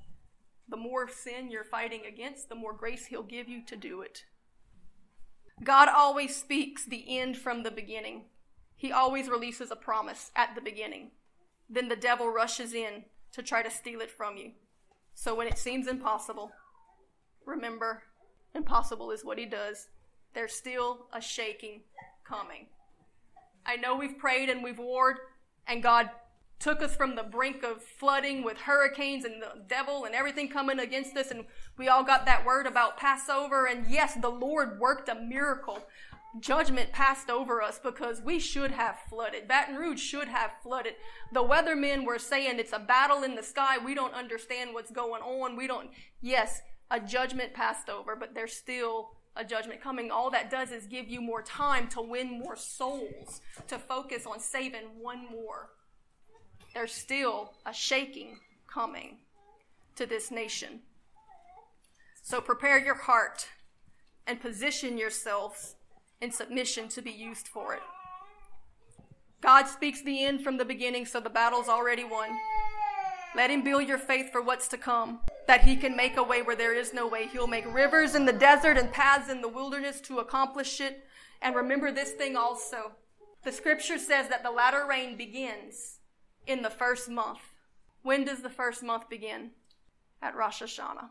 The more sin you're fighting against, the more grace He'll give you to do it. God always speaks the end from the beginning. He always releases a promise at the beginning. Then the devil rushes in to try to steal it from you. So when it seems impossible, remember, impossible is what he does. There's still a shaking coming. I know we've prayed and we've warred, and God took us from the brink of flooding with hurricanes and the devil and everything coming against us. And we all got that word about Passover. And yes, the Lord worked a miracle. Judgment passed over us because we should have flooded. Baton Rouge should have flooded. The weathermen were saying it's a battle in the sky. We don't understand what's going on. We don't, yes, a judgment passed over, but there's still a judgment coming. All that does is give you more time to win more souls, to focus on saving one more there's still a shaking coming to this nation. So prepare your heart and position yourselves in submission to be used for it. God speaks the end from the beginning, so the battle's already won. Let Him build your faith for what's to come, that He can make a way where there is no way. He'll make rivers in the desert and paths in the wilderness to accomplish it. And remember this thing also. The scripture says that the latter rain begins in the first month. When does the first month begin? At Rosh Hashanah.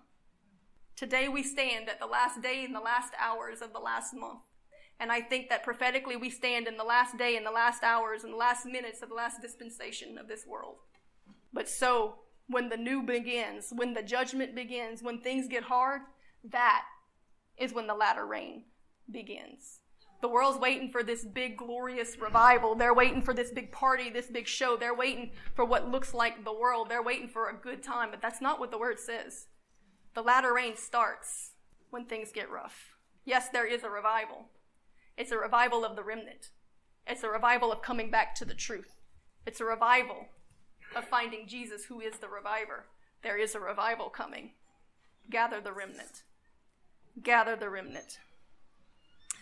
Today we stand at the last day in the last hours of the last month. And I think that prophetically we stand in the last day, in the last hours, in the last minutes of the last dispensation of this world. But so, when the new begins, when the judgment begins, when things get hard, that is when the latter rain begins. The world's waiting for this big, glorious revival. They're waiting for this big party, this big show. They're waiting for what looks like the world. They're waiting for a good time, but that's not what the word says. The latter rain starts when things get rough. Yes, there is a revival. It's a revival of the remnant. It's a revival of coming back to the truth. It's a revival of finding Jesus, who is the reviver. There is a revival coming. Gather the remnant. Gather the remnant.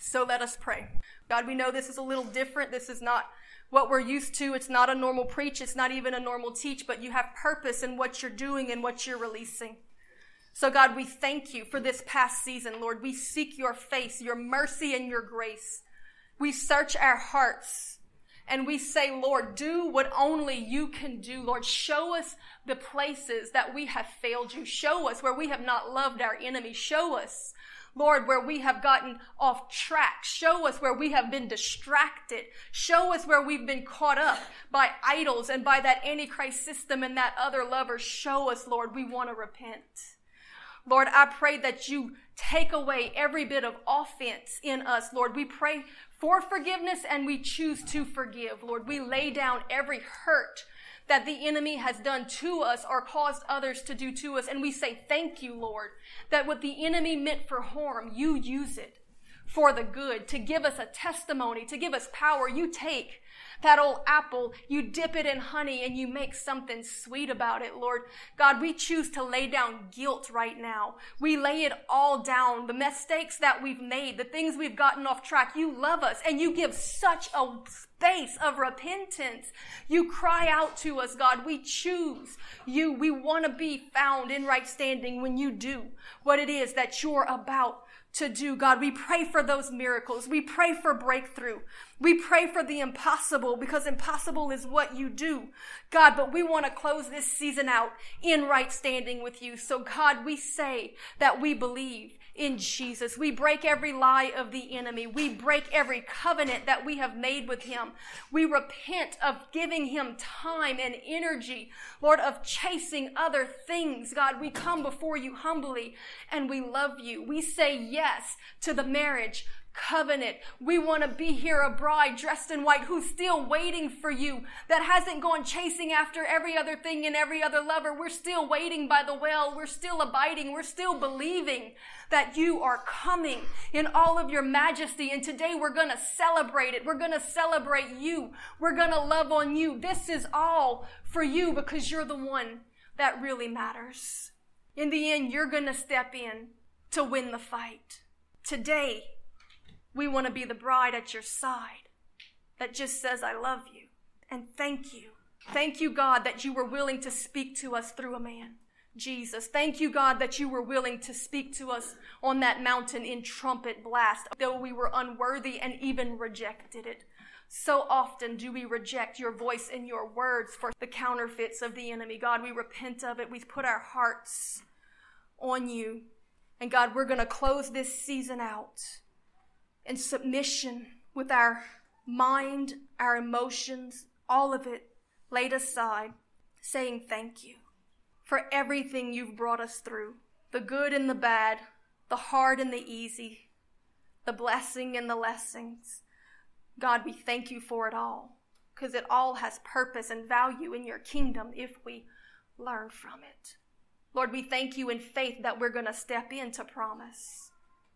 So let us pray. God, we know this is a little different. This is not what we're used to. It's not a normal preach. It's not even a normal teach, but you have purpose in what you're doing and what you're releasing. So, God, we thank you for this past season, Lord. We seek your face, your mercy, and your grace. We search our hearts and we say, Lord, do what only you can do. Lord, show us the places that we have failed you. Show us where we have not loved our enemy. Show us Lord, where we have gotten off track. Show us where we have been distracted. Show us where we've been caught up by idols and by that Antichrist system and that other lover. Show us, Lord, we want to repent. Lord, I pray that you take away every bit of offense in us, Lord. We pray for forgiveness and we choose to forgive, Lord. We lay down every hurt that the enemy has done to us or caused others to do to us. And we say, Thank you, Lord, that what the enemy meant for harm, you use it for the good, to give us a testimony, to give us power. You take that old apple, you dip it in honey and you make something sweet about it, Lord. God, we choose to lay down guilt right now. We lay it all down. The mistakes that we've made, the things we've gotten off track. You love us and you give such a space of repentance. You cry out to us, God. We choose you. We want to be found in right standing when you do what it is that you're about to do, God. We pray for those miracles. We pray for breakthrough. We pray for the impossible because impossible is what you do, God. But we want to close this season out in right standing with you. So, God, we say that we believe in Jesus. We break every lie of the enemy. We break every covenant that we have made with him. We repent of giving him time and energy, Lord, of chasing other things. God, we come before you humbly and we love you. We say yes to the marriage covenant. We want to be here a bride dressed in white who's still waiting for you, that hasn't gone chasing after every other thing and every other lover. We're still waiting by the well. We're still abiding. We're still believing that you are coming in all of your majesty. And today we're going to celebrate it. We're going to celebrate you. We're going to love on you. This is all for you because you're the one that really matters. In the end, you're going to step in to win the fight. Today, we want to be the bride at your side. that just says, I love you and thank you. Thank you, God, that you were willing to speak to us through a man. Jesus. Thank you, God, that you were willing to speak to us on that mountain in trumpet blast, though we were unworthy and even rejected it. So often do we reject your voice and your words for the counterfeits of the enemy. God, we repent of it. We've put our hearts on you. And God, we're going to close this season out in submission with our mind, our emotions, all of it laid aside, saying thank you for everything you've brought us through the good and the bad, the hard and the easy, the blessing and the lessons. God, we thank you for it all because it all has purpose and value in your kingdom if we learn from it. Lord, we thank you in faith that we're going to step into promise.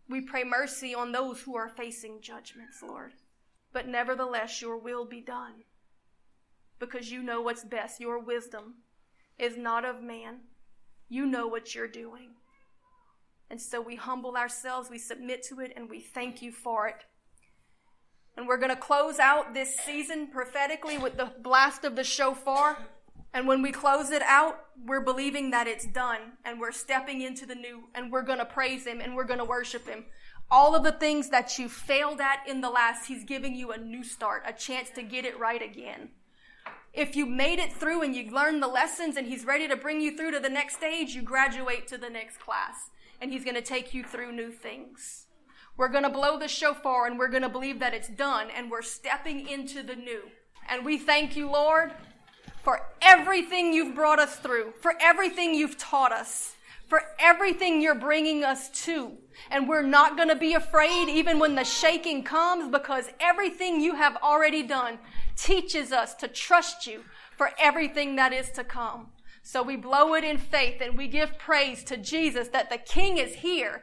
We pray mercy on those who are facing judgments, Lord. But nevertheless, your will be done because you know what's best. Your wisdom is not of man. You know what you're doing. And so we humble ourselves, we submit to it, and we thank you for it. And we're going to close out this season prophetically with the blast of the shofar. And when we close it out, we're believing that it's done and we're stepping into the new and we're going to praise Him and we're going to worship Him. All of the things that you failed at in the last, He's giving you a new start, a chance to get it right again. If you made it through and you learned the lessons and He's ready to bring you through to the next stage, you graduate to the next class and He's going to take you through new things. We're going to blow the shofar and we're going to believe that it's done and we're stepping into the new. And we thank you, Lord for everything you've brought us through, for everything you've taught us, for everything you're bringing us to. And we're not going to be afraid even when the shaking comes because everything you have already done teaches us to trust you for everything that is to come. So we blow it in faith and we give praise to Jesus that the King is here.